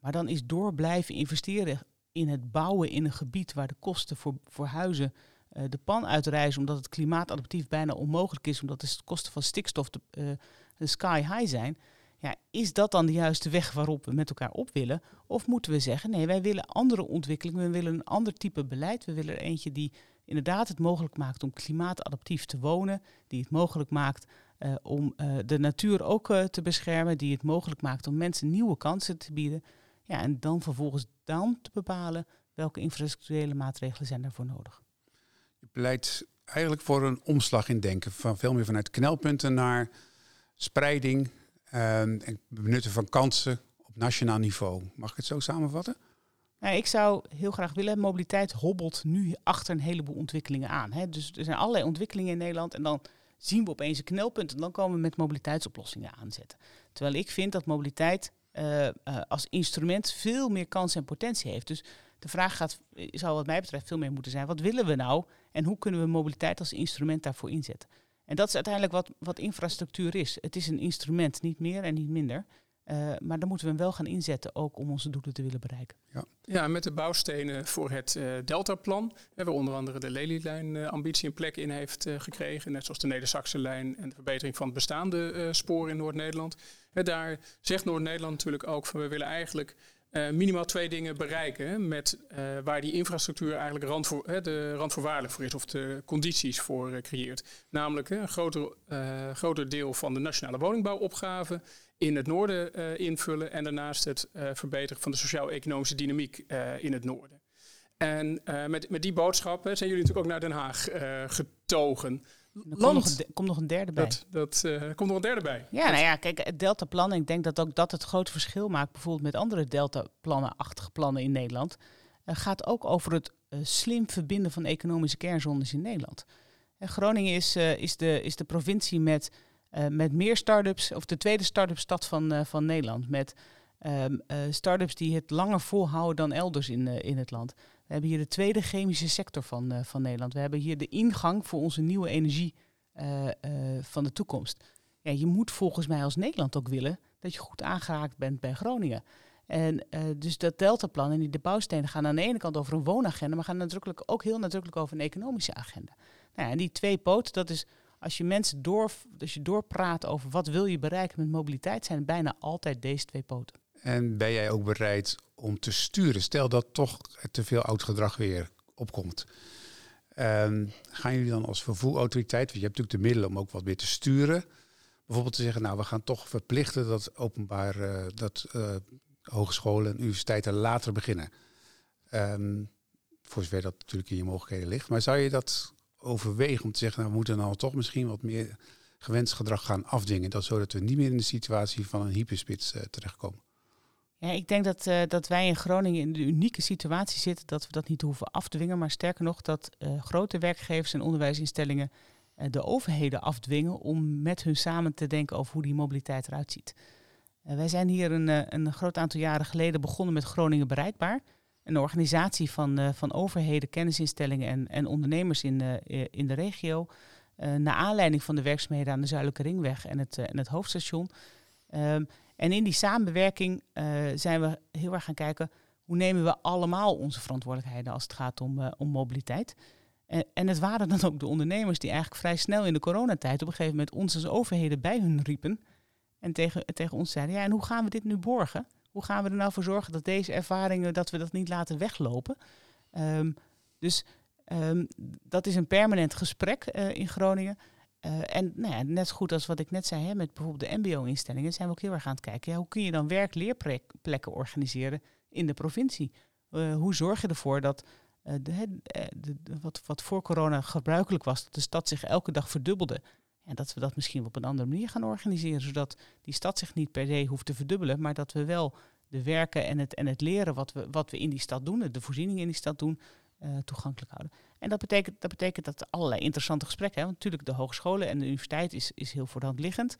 Maar dan is door blijven investeren in het bouwen in een gebied waar de kosten voor, voor huizen uh, de pan uitreizen, omdat het klimaatadaptief bijna onmogelijk is, omdat de kosten van stikstof de, uh, de sky high zijn. Ja, is dat dan de juiste weg waarop we met elkaar op willen? Of moeten we zeggen, nee, wij willen andere ontwikkelingen, we willen een ander type beleid. We willen er eentje die inderdaad het mogelijk maakt om klimaatadaptief te wonen, die het mogelijk maakt uh, om uh, de natuur ook uh, te beschermen, die het mogelijk maakt om mensen nieuwe kansen te bieden. Ja, en dan vervolgens dan te bepalen welke infrastructurele maatregelen zijn daarvoor nodig. Je pleit eigenlijk voor een omslag in denken, van veel meer vanuit knelpunten naar spreiding ehm, en benutten van kansen op nationaal niveau. Mag ik het zo samenvatten? Nou, ik zou heel graag willen, mobiliteit hobbelt nu achter een heleboel ontwikkelingen aan. Hè. Dus er zijn allerlei ontwikkelingen in Nederland en dan zien we opeens een knelpunt en dan komen we met mobiliteitsoplossingen aanzetten. Terwijl ik vind dat mobiliteit uh, uh, als instrument veel meer kans en potentie heeft. Dus de vraag gaat, zou wat mij betreft veel meer moeten zijn, wat willen we nou en hoe kunnen we mobiliteit als instrument daarvoor inzetten? En dat is uiteindelijk wat, wat infrastructuur is. Het is een instrument, niet meer en niet minder. Uh, maar dan moeten we hem wel gaan inzetten, ook om onze doelen te willen bereiken. Ja, ja met de bouwstenen voor het uh, Deltaplan, waar onder andere de Lelylijn uh, ambitie een plek in heeft gekregen. Net zoals de Neder-Saxe-lijn en de verbetering van het bestaande spoor in Noord-Nederland. daar zegt Noord-Nederland natuurlijk ook van we willen eigenlijk minimaal twee dingen bereiken met, waar die infrastructuur eigenlijk uh, de randvoorwaardelijk voor is of de condities voor creëert. Namelijk een groter, groter deel van de nationale woningbouwopgave in het noorden invullen en daarnaast het verbeteren van de sociaal-economische dynamiek in het noorden. En met, met die boodschap zijn jullie natuurlijk ook naar Den Haag getogen. Er komt nog, een, komt nog een derde bij. Dat, dat uh, komt nog een derde bij. Ja, nou ja, kijk, het deltaplan, ik denk dat ook dat het groot verschil maakt, bijvoorbeeld met andere deltaplannen-achtige plannen in Nederland, uh, gaat ook over het uh, slim verbinden van economische kernzones in Nederland. Groningen is, is, de, is de provincie met, met meer start-ups, of de tweede start-up stad van, van Nederland, met um, start-ups die het langer volhouden dan elders in, in het land. We hebben hier de tweede chemische sector van, van Nederland. We hebben hier de ingang voor onze nieuwe energie van de toekomst. Ja, je moet volgens mij als Nederland ook willen dat je goed aangehaakt bent bij Groningen. En dus dat deltaplan en die de bouwstenen gaan aan de ene kant over een woonagenda, maar gaan nadrukkelijk ook heel nadrukkelijk over een economische agenda. Nou en die twee poten, dat is als je mensen door, als je doorpraat over wat wil je bereiken met mobiliteit, zijn het bijna altijd deze twee poten. En ben jij ook bereid om te sturen? Stel dat toch te veel oud gedrag weer opkomt. Um, gaan jullie dan als vervoerautoriteit, want je hebt natuurlijk de middelen om ook wat meer te sturen, bijvoorbeeld te zeggen, nou we gaan toch verplichten dat openbaar, uh, dat uh, hogescholen en universiteiten later beginnen. Um, voor zover dat natuurlijk in je mogelijkheden ligt. Maar zou je dat overwegen om te zeggen, nou we moeten dan toch misschien wat meer gewenst gedrag gaan afdwingen, dat, zodat we niet meer in de situatie van een hyperspits uh, terechtkomen? Ja, ik denk dat, uh, dat wij in Groningen in de unieke situatie zitten dat we dat niet hoeven af te dwingen, maar sterker nog dat uh, grote werkgevers en onderwijsinstellingen de overheden afdwingen om met hun samen te denken over hoe die mobiliteit eruit ziet. wij zijn hier een, een groot aantal jaren geleden begonnen met Groningen Bereikbaar. Een organisatie van, van overheden, kennisinstellingen en, en ondernemers in, in de regio. naar aanleiding van de werkzaamheden aan de Zuidelijke Ringweg en het, en het hoofdstation. Ehm, en in die samenwerking uh, zijn we heel erg gaan kijken hoe nemen we allemaal onze verantwoordelijkheden als het gaat om, uh, om mobiliteit. En, en, het waren dan ook de ondernemers die eigenlijk vrij snel in de coronatijd op een gegeven moment ons als overheden bij hun riepen. En tegen, tegen ons zeiden, ja en hoe gaan we dit nu borgen? Hoe gaan we er nou voor zorgen dat deze ervaringen, dat we dat niet laten weglopen? Um, dus um, dat is een permanent gesprek uh, in Groningen. Uh, en nou ja, net goed als wat ik net zei, hè, met bijvoorbeeld de MBO-instellingen, zijn we ook heel erg aan het kijken. Ja, hoe kun je dan werk-leerplekken organiseren in de provincie? Uh, hoe zorg je ervoor dat wat, wat voor corona gebruikelijk was, de stad zich elke dag verdubbelde. En dat we dat misschien op een andere manier gaan organiseren, zodat die stad zich niet per se hoeft te verdubbelen, maar dat we wel de werken en het, en het leren wat we, wat we in die stad doen, de voorzieningen in die stad doen, toegankelijk houden. En dat betekent, dat betekent dat allerlei interessante gesprekken. Hè? Want natuurlijk, de hogescholen en de universiteit is, is heel voor de hand liggend.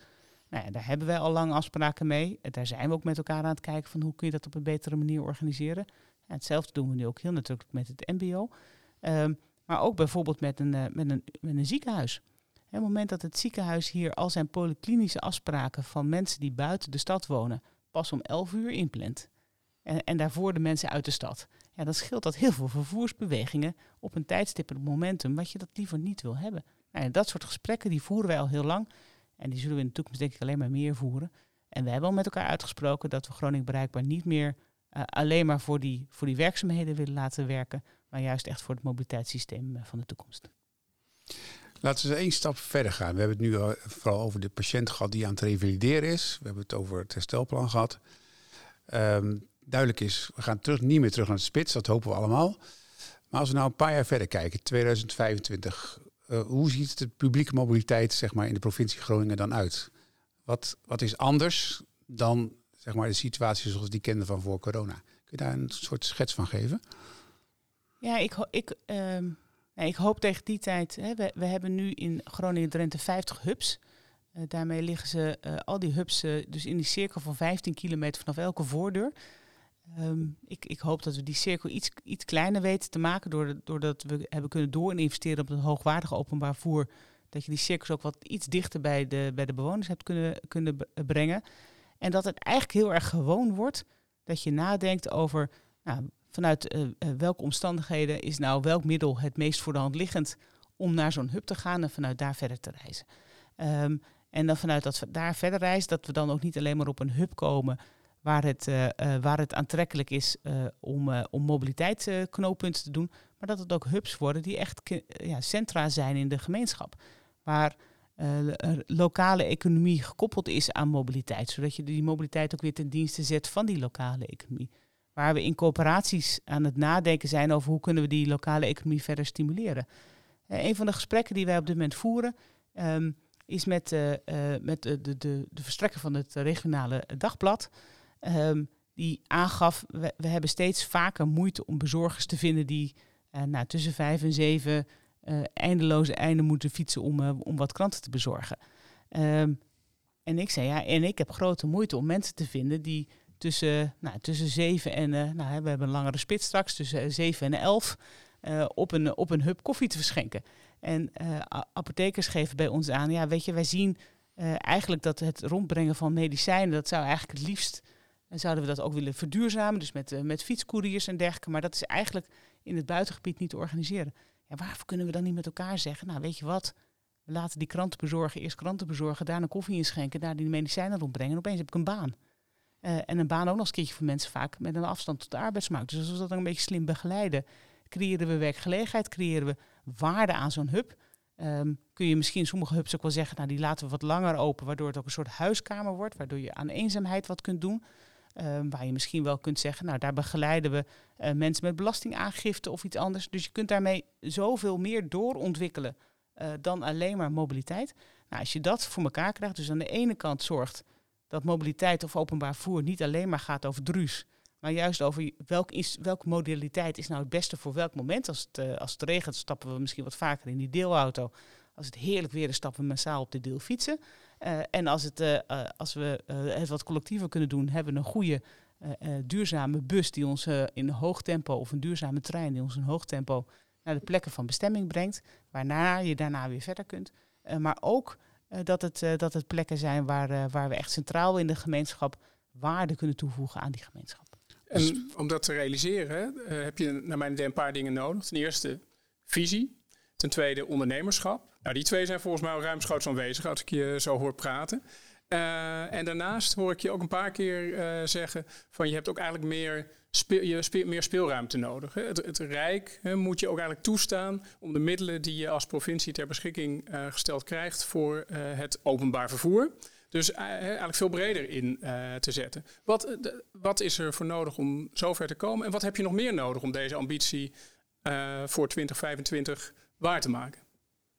Nou daar hebben wij al lang afspraken mee. Daar zijn we ook met elkaar aan het kijken van hoe kun je dat op een betere manier organiseren. En hetzelfde doen we nu ook heel natuurlijk met het MBO. Um, maar ook bijvoorbeeld met een, uh, met een, met een ziekenhuis. Op het moment dat het ziekenhuis hier al zijn polyklinische afspraken van mensen die buiten de stad wonen pas om 11 uur inplant. En, en daarvoor de mensen uit de stad ja, dan scheelt dat heel veel vervoersbewegingen op een tijdstip en momentum wat je dat liever niet wil hebben. Nou, dat soort gesprekken die voeren wij al heel lang en die zullen we in de toekomst denk ik alleen maar meer voeren. En we hebben al met elkaar uitgesproken dat we Groningen bereikbaar niet meer uh, alleen maar voor die, voor die werkzaamheden willen laten werken, maar juist echt voor het mobiliteitssysteem uh, van de toekomst. Laten we één stap verder gaan. We hebben het nu vooral over de patiënt gehad die aan het revalideren is. We hebben het over het herstelplan gehad. Um, duidelijk is, we gaan terug, niet meer terug naar de spits, dat hopen we allemaal. Maar als we nou een paar jaar verder kijken, 2025, uh, eh, hoe ziet de publieke mobiliteit zeg maar, in de provincie Groningen dan uit? Wat, wat is anders dan zeg maar, de situatie zoals die kenden van voor corona. Kun je daar een soort schets van geven? Ja, ik, ik, ehm, ik hoop tegen die tijd. Hè, we, we hebben nu in Groningen-Drenthe 50 hubs. Uh, daarmee liggen ze, uh, al die hubs, uh, dus in die cirkel van 15 kilometer vanaf elke voordeur. Um, ik, ik, hoop dat we die cirkel iets, iets kleiner weten te maken, doordat we hebben kunnen doorinvesteren op het hoogwaardige openbaar voer. Dat je die cirkels ook wat iets dichter bij de, bij de bewoners hebt kunnen, kunnen brengen. En dat het eigenlijk heel erg gewoon wordt dat je nadenkt over nou, vanuit uh, welke omstandigheden is nou welk middel het meest voor de hand liggend om naar zo'n hub te gaan en vanuit daar verder te reizen. Um, en dan vanuit dat we daar verder reizen, dat we dan ook niet alleen maar op een hub komen waar het, uh, waar het aantrekkelijk is om, om mobiliteitsknooppunten te doen, maar dat het ook hubs worden die echt ja, centra zijn in de gemeenschap. Waar lokale economie gekoppeld is aan mobiliteit, zodat je die mobiliteit ook weer ten dienste zet van die lokale economie waar we in coöperaties aan het nadenken zijn over hoe kunnen we die lokale economie verder stimuleren. Uh, een van de gesprekken die wij op dit moment voeren um, is met, uh, uh, met de, de, de, verstrekker van het regionale dagblad. Um, die aangaf, we, we, hebben steeds vaker moeite om bezorgers te vinden die nou, tussen vijf en zeven eindeloze einden moeten fietsen om, om wat kranten te bezorgen. Um, en ik zei ja, en ik heb grote moeite om mensen te vinden die tussen, nou, tussen 7 en, uh, nou, we hebben een langere spits straks, tussen 7 en 11 uh, op, een, op een hub koffie te verschenken. En apothekers geven bij ons aan, ja, weet je, wij zien eigenlijk dat het rondbrengen van medicijnen, dat zou eigenlijk het liefst, zouden we dat ook willen verduurzamen, dus met, met fietscouriers en dergelijke, maar dat is eigenlijk in het buitengebied niet te organiseren. Ja, waarvoor kunnen we dan niet met elkaar zeggen, nou weet je wat, we laten die kranten bezorgen, eerst kranten bezorgen, daarna koffie inschenken, daar die medicijnen rondbrengen en opeens heb ik een baan. Uh, en een baan ook nog eens voor mensen vaak met een afstand tot de arbeidsmarkt. Dus als we dat dan een beetje slim begeleiden, creëren we werkgelegenheid, creëren we waarde aan zo'n hub. Um, kun je misschien sommige hubs ook wel zeggen, nou die laten we wat langer open, waardoor het ook een soort huiskamer wordt, waardoor je aan eenzaamheid wat kunt doen. Um, waar je misschien wel kunt zeggen, nou daar begeleiden we uh, mensen met belastingaangifte of iets anders. Dus je kunt daarmee zoveel meer doorontwikkelen uh, dan alleen maar mobiliteit. Nou, als je dat voor elkaar krijgt, dus aan de ene kant zorgt dat mobiliteit of openbaar vervoer niet alleen maar gaat over druus, maar juist over welk is, welke modaliteit is nou het beste voor welk moment. Als het, uh, als het regent, stappen we misschien wat vaker in die deelauto. Als het heerlijk weer is, stappen we massaal op de deelfietsen. Uh, en als, het, uh, als we het wat collectiever kunnen doen, hebben we een goede duurzame bus die ons in hoog tempo, of een duurzame trein die ons in hoog tempo naar de plekken van bestemming brengt, waarna je daarna weer verder kunt. maar ook dat, het, uh, dat het plekken zijn waar, uh, waar we echt centraal in de gemeenschap waarde kunnen toevoegen aan die gemeenschap. En om dat te realiseren heb je naar mijn idee een paar dingen nodig. Ten eerste visie. Ten tweede ondernemerschap. Nou, die twee zijn volgens mij al ruimschoots aanwezig als ik je zo hoor praten. Uh, en daarnaast hoor ik je ook een paar keer uh, zeggen van je hebt ook eigenlijk meer, speel, je speel, meer speelruimte nodig. Het, het, Rijk hè, moet je ook eigenlijk toestaan om de middelen die je als provincie ter beschikking uh, gesteld krijgt voor het openbaar vervoer. Dus eigenlijk veel breder in te zetten. Wat, wat is er voor nodig om zover te komen? En wat heb je nog meer nodig om deze ambitie voor 2025 waar te maken?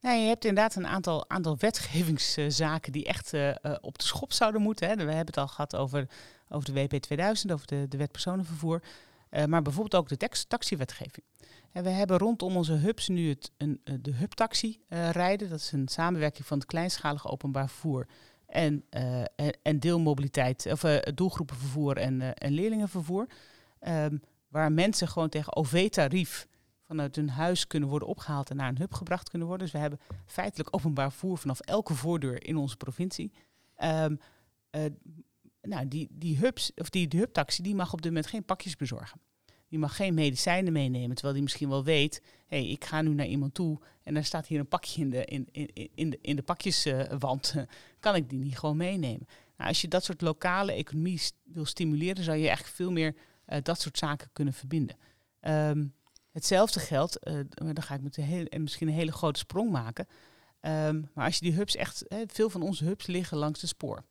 Nee, je hebt inderdaad een aantal, aantal wetgevingszaken die echt uh, op de schop zouden moeten. Hè. We hebben het al gehad over, over de WP 2000, over de, de wet personenvervoer. Uh, maar bijvoorbeeld ook de taxiwetgeving. En we hebben rondom onze hubs nu het, een, de hubtaxi rijden. Dat is een samenwerking van het kleinschalige openbaar vervoer en, en, deelmobiliteit, of doelgroepenvervoer en, en leerlingenvervoer. Um, waar mensen gewoon tegen OV-tarief vanuit hun huis kunnen worden opgehaald en naar een hub gebracht kunnen worden. Dus we hebben feitelijk openbaar voer vanaf elke voordeur in onze provincie. Um, uh, nou, die, die hubs, of die, die hubtaxi, die mag op dit moment geen pakjes bezorgen. Die mag geen medicijnen meenemen, terwijl die misschien wel weet, hé, hey, ik ga nu naar iemand toe en er staat hier een pakje in de, in, in, in de, in de pakjeswand. Uh, kan ik die niet gewoon meenemen? Nou, als je dat soort lokale economie wil stimuleren, zou je eigenlijk veel meer uh, dat soort zaken kunnen verbinden. Um, Hetzelfde geldt, uh, dan ga ik met een misschien een hele grote sprong maken. Um, maar als je die hubs echt, veel van onze hubs liggen langs de spoor.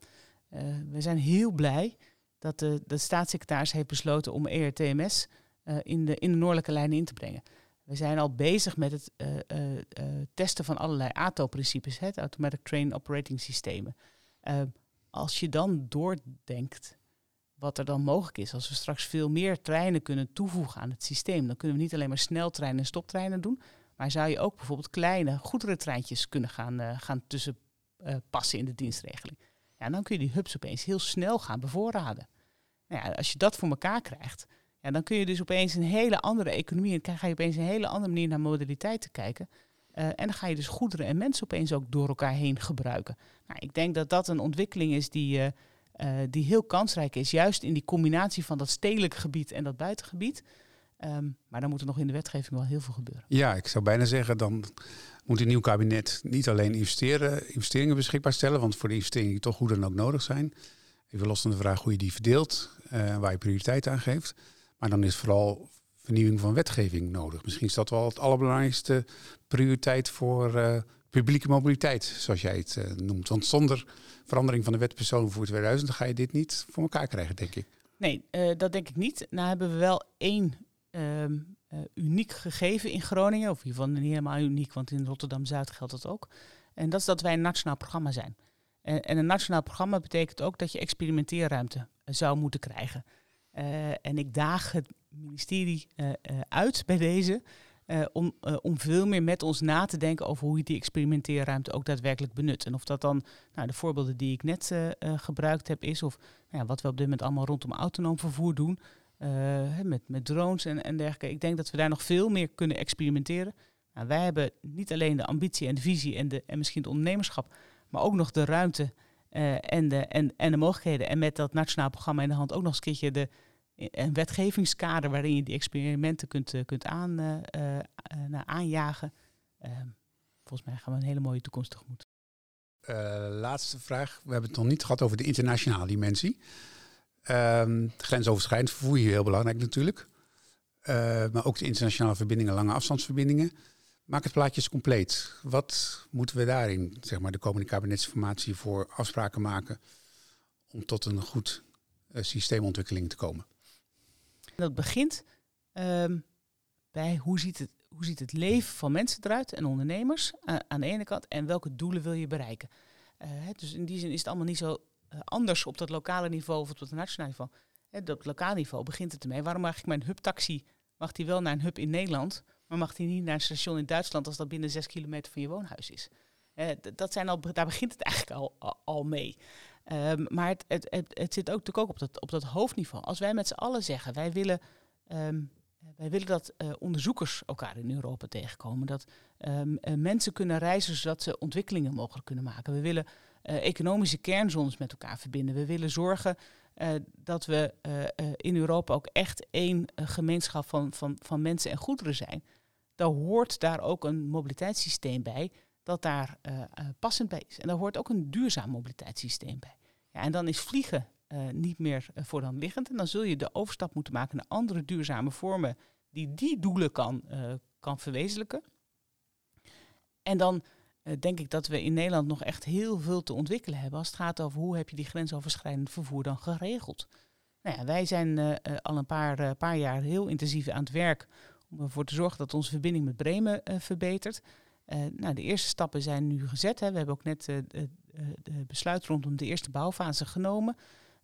Uh, we zijn heel blij dat de, de staatssecretaris heeft besloten om ERTMS uh, in, de, in de noordelijke lijnen in te brengen. We zijn al bezig met het testen van allerlei ATO-principes, het Automatic Train Operating Systemen. Ehm, als je dan doordenkt wat er dan mogelijk is. Als we straks veel meer treinen kunnen toevoegen aan het systeem, dan kunnen we niet alleen maar sneltreinen en stoptreinen doen, maar zou je ook bijvoorbeeld kleine goederentreintjes kunnen gaan, uh, gaan tussen passen in de dienstregeling. Ja, dan kun je die hubs opeens heel snel gaan bevoorraden. Nou ja, als je dat voor elkaar krijgt, ja, dan kun je dus opeens een hele andere economie en ga je opeens een hele andere manier naar modaliteiten kijken. Uh, en dan ga je dus goederen en mensen opeens ook door elkaar heen gebruiken. Nou, ik denk dat dat een ontwikkeling is die, uh, die heel kansrijk is, juist in die combinatie van dat stedelijke gebied en dat buitengebied. Um, maar dan moet er nog in de wetgeving wel heel veel gebeuren. Ja, ik zou bijna zeggen, dan moet een nieuw kabinet niet alleen investeren, investeringen beschikbaar stellen, want voor de investeringen die toch hoe dan ook nodig zijn. Even los van de vraag hoe je die verdeelt, waar je prioriteit aan geeft. Maar dan is vooral vernieuwing van wetgeving nodig. Misschien is dat wel het allerbelangrijkste prioriteit voor uh, publieke mobiliteit, zoals jij het uh, noemt. Want zonder verandering van de wet personenvervoer 2000 ga je dit niet voor elkaar krijgen, denk ik. Nee, uh, dat denk ik niet. Nou hebben we wel één ehm, uniek gegeven in Groningen, of in ieder geval niet helemaal uniek, want in Rotterdam-Zuid geldt dat ook. En dat is dat wij een nationaal programma zijn. En, en een nationaal programma betekent ook dat je experimenteerruimte zou moeten krijgen. En ik daag het ministerie uit bij deze om, om veel meer met ons na te denken over hoe je die experimenteerruimte ook daadwerkelijk benut. En of dat dan nou, de voorbeelden die ik net gebruikt heb is, of nou ja, wat we op dit moment allemaal rondom autonoom vervoer doen, met, met drones en, en dergelijke. Ik denk dat we daar nog veel meer kunnen experimenteren. Nou, wij hebben niet alleen de ambitie en de visie en, de, en misschien het ondernemerschap, maar ook nog de ruimte en, de, en, en de mogelijkheden. En met dat nationaal programma in de hand ook nog eens een keertje de een wetgevingskader waarin je die experimenten kunt, uh, kunt aan, uh, uh, nou, aanjagen. Ehm, volgens mij gaan we een hele mooie toekomst tegemoet. laatste vraag. We hebben het nog niet gehad over de internationale dimensie. Um, grensoverschrijdend vervoer hier heel belangrijk natuurlijk. maar ook de internationale verbindingen, lange afstandsverbindingen. Maak het plaatje compleet. Wat moeten we daarin, zeg maar, de komende kabinetsformatie voor afspraken maken om tot een goed systeemontwikkeling te komen? Dat begint um, bij hoe ziet, het, hoe ziet het leven van mensen eruit en ondernemers uh, aan de ene kant en welke doelen wil je bereiken. Uh, dus in die zin is het allemaal niet zo uh, anders op dat lokale niveau of op dat nationale niveau. Hè, dat lokale niveau begint het ermee. Waarom mag ik mijn hubtaxi, mag die wel naar een hub in Nederland, maar mag die niet naar een station in Duitsland als dat binnen zes kilometer van je woonhuis is? dat zijn al, daar begint het eigenlijk al, al mee. Um, maar het, het, het, zit ook natuurlijk ook op dat, op dat hoofdniveau. Als wij met z'n allen zeggen, wij willen, um, wij willen dat uh, onderzoekers elkaar in Europa tegenkomen. Dat um, uh, mensen kunnen reizen zodat ze ontwikkelingen mogelijk kunnen maken. We willen uh, economische kernzones met elkaar verbinden. We willen zorgen dat we in Europa ook echt één gemeenschap van, van, van mensen en goederen zijn. Daar hoort daar ook een mobiliteitssysteem bij dat daar passend bij is. En daar hoort ook een duurzaam mobiliteitssysteem bij. En dan is vliegen uh, niet meer uh, voor dan liggend. En dan zul je de overstap moeten maken naar andere duurzame vormen die die doelen kan, uh, kan verwezenlijken. En dan denk ik dat we in Nederland nog echt heel veel te ontwikkelen hebben als het gaat over hoe heb je die grensoverschrijdend vervoer dan geregeld. Nou ja, wij zijn al een paar, paar jaar heel intensief aan het werk om ervoor te zorgen dat onze verbinding met Bremen verbetert. nou, de eerste stappen zijn nu gezet. Hè. We hebben ook net eh, de besluit rondom de eerste bouwfase genomen.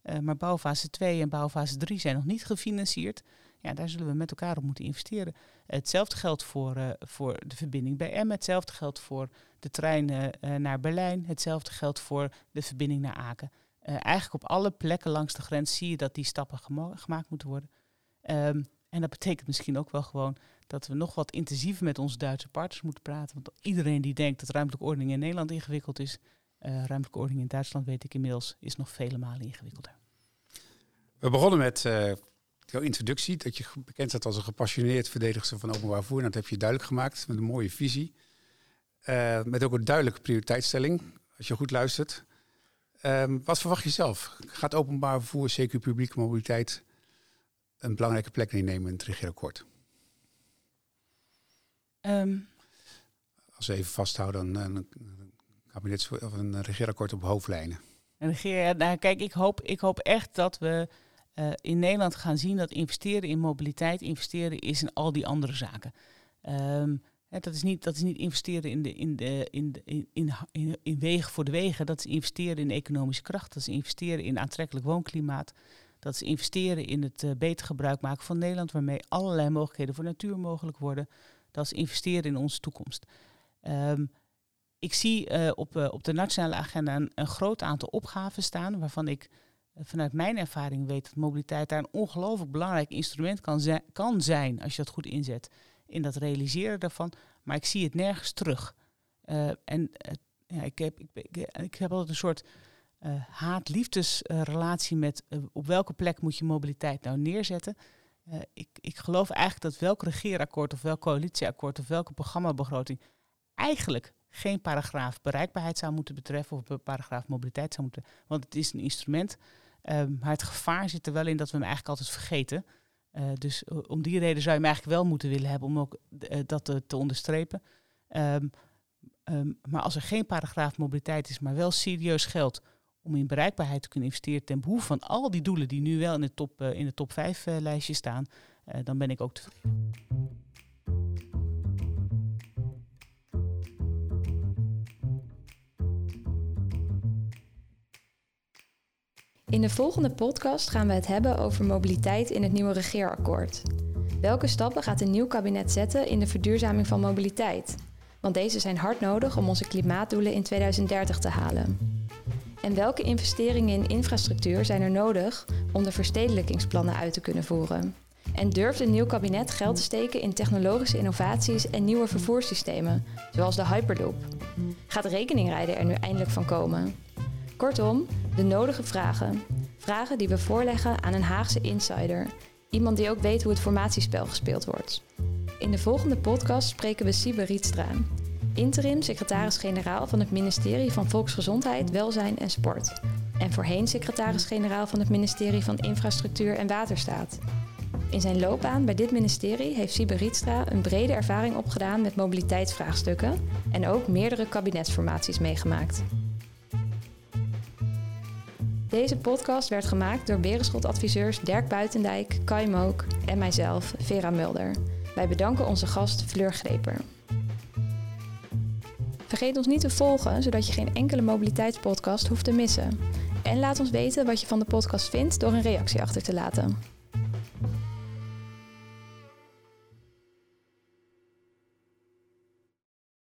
Uh, maar bouwfase 2 en bouwfase 3 zijn nog niet gefinancierd. Ja, daar zullen we met elkaar op moeten investeren. Hetzelfde geldt voor, uh, voor de verbinding bij Emmen. Hetzelfde geldt voor de trein uh, naar Berlijn. Hetzelfde geldt voor de verbinding naar Aken. eigenlijk op alle plekken langs de grens zie je dat die stappen gema gemaakt moeten worden. Um, en dat betekent misschien ook wel gewoon dat we nog wat intensiever met onze Duitse partners moeten praten. Want iedereen die denkt dat ruimtelijke ordening in Nederland ingewikkeld is, ruimtelijke ordening in Duitsland, weet ik inmiddels, is nog vele malen ingewikkelder. We begonnen met uh, jouw introductie, dat je bekend staat als een gepassioneerd verdediger van openbaar vervoer. En dat heb je duidelijk gemaakt met een mooie visie. Uh, met ook een duidelijke prioriteitsstelling, als je goed luistert. Um, wat verwacht je zelf? Gaat openbaar vervoer, zeker publieke mobiliteit, een belangrijke plek innemen in het regeerakkoord? Um. Als we even vasthouden, dan, kabinets of een regeerakkoord op hoofdlijnen? En regeer, nou, kijk, ik hoop, ik hoop echt dat we uh, in Nederland gaan zien dat investeren in mobiliteit, investeren is in al die andere zaken. Um, hè, dat, is niet, dat is niet investeren in, de, in, de, in, in, in, wegen voor de wegen, dat is investeren in economische kracht, dat is investeren in aantrekkelijk woonklimaat. Dat is investeren in het uh, beter gebruik maken van Nederland, waarmee allerlei mogelijkheden voor natuur mogelijk worden. Dat is investeren in onze toekomst. Um, ik zie uh, op, uh, op de nationale agenda een, groot aantal opgaven staan, waarvan ik vanuit mijn ervaring weet dat mobiliteit daar een ongelooflijk belangrijk instrument kan, kan zijn als je dat goed inzet in dat realiseren daarvan. Maar ik zie het nergens terug. en ja, ik, heb, ik, ik, heb altijd een soort haat-liefdesrelatie met op welke plek moet je mobiliteit nou neerzetten. Ik, ik geloof eigenlijk dat welk regeerakkoord of welk coalitieakkoord of welke programmabegroting eigenlijk geen paragraaf bereikbaarheid zou moeten betreffen of paragraaf mobiliteit zou moeten. Want het is een instrument. maar het gevaar zit er wel in dat we hem eigenlijk altijd vergeten. dus om die reden zou je hem eigenlijk wel moeten willen hebben om ook dat te, onderstrepen. Um, um, maar als er geen paragraaf mobiliteit is, maar wel serieus geld om in bereikbaarheid te kunnen investeren ten behoeve van al die doelen die nu wel in de top, in de top 5 uh, lijstje staan, dan ben ik ook tevreden. In de volgende podcast gaan we het hebben over mobiliteit in het nieuwe regeerakkoord. Welke stappen gaat een nieuw kabinet zetten in de verduurzaming van mobiliteit? Want deze zijn hard nodig om onze klimaatdoelen in 2030 te halen. En welke investeringen in infrastructuur zijn er nodig om de verstedelijkingsplannen uit te kunnen voeren? En durft een nieuw kabinet geld te steken in technologische innovaties en nieuwe vervoerssystemen, zoals de Hyperloop? Gaat rekeningrijden er nu eindelijk van komen? Kortom, de nodige vragen. Vragen die we voorleggen aan een Haagse insider, iemand die ook weet hoe het formatiespel gespeeld wordt. In de volgende podcast spreken we Siebe Rietstra, interim secretaris-generaal van het ministerie van Volksgezondheid, Welzijn en Sport. En voorheen secretaris-generaal van het ministerie van Infrastructuur en Waterstaat. In zijn loopbaan bij dit ministerie heeft Siebe Rietstra een brede ervaring opgedaan met mobiliteitsvraagstukken en ook meerdere kabinetsformaties meegemaakt. Deze podcast werd gemaakt door Berenschot-adviseurs Dirk Buitendijk, Kai Mook en mijzelf, Vera Mulder. Wij bedanken onze gast Fleur Greper. Vergeet ons niet te volgen, zodat je geen enkele mobiliteitspodcast hoeft te missen. En laat ons weten wat je van de podcast vindt door een reactie achter te laten.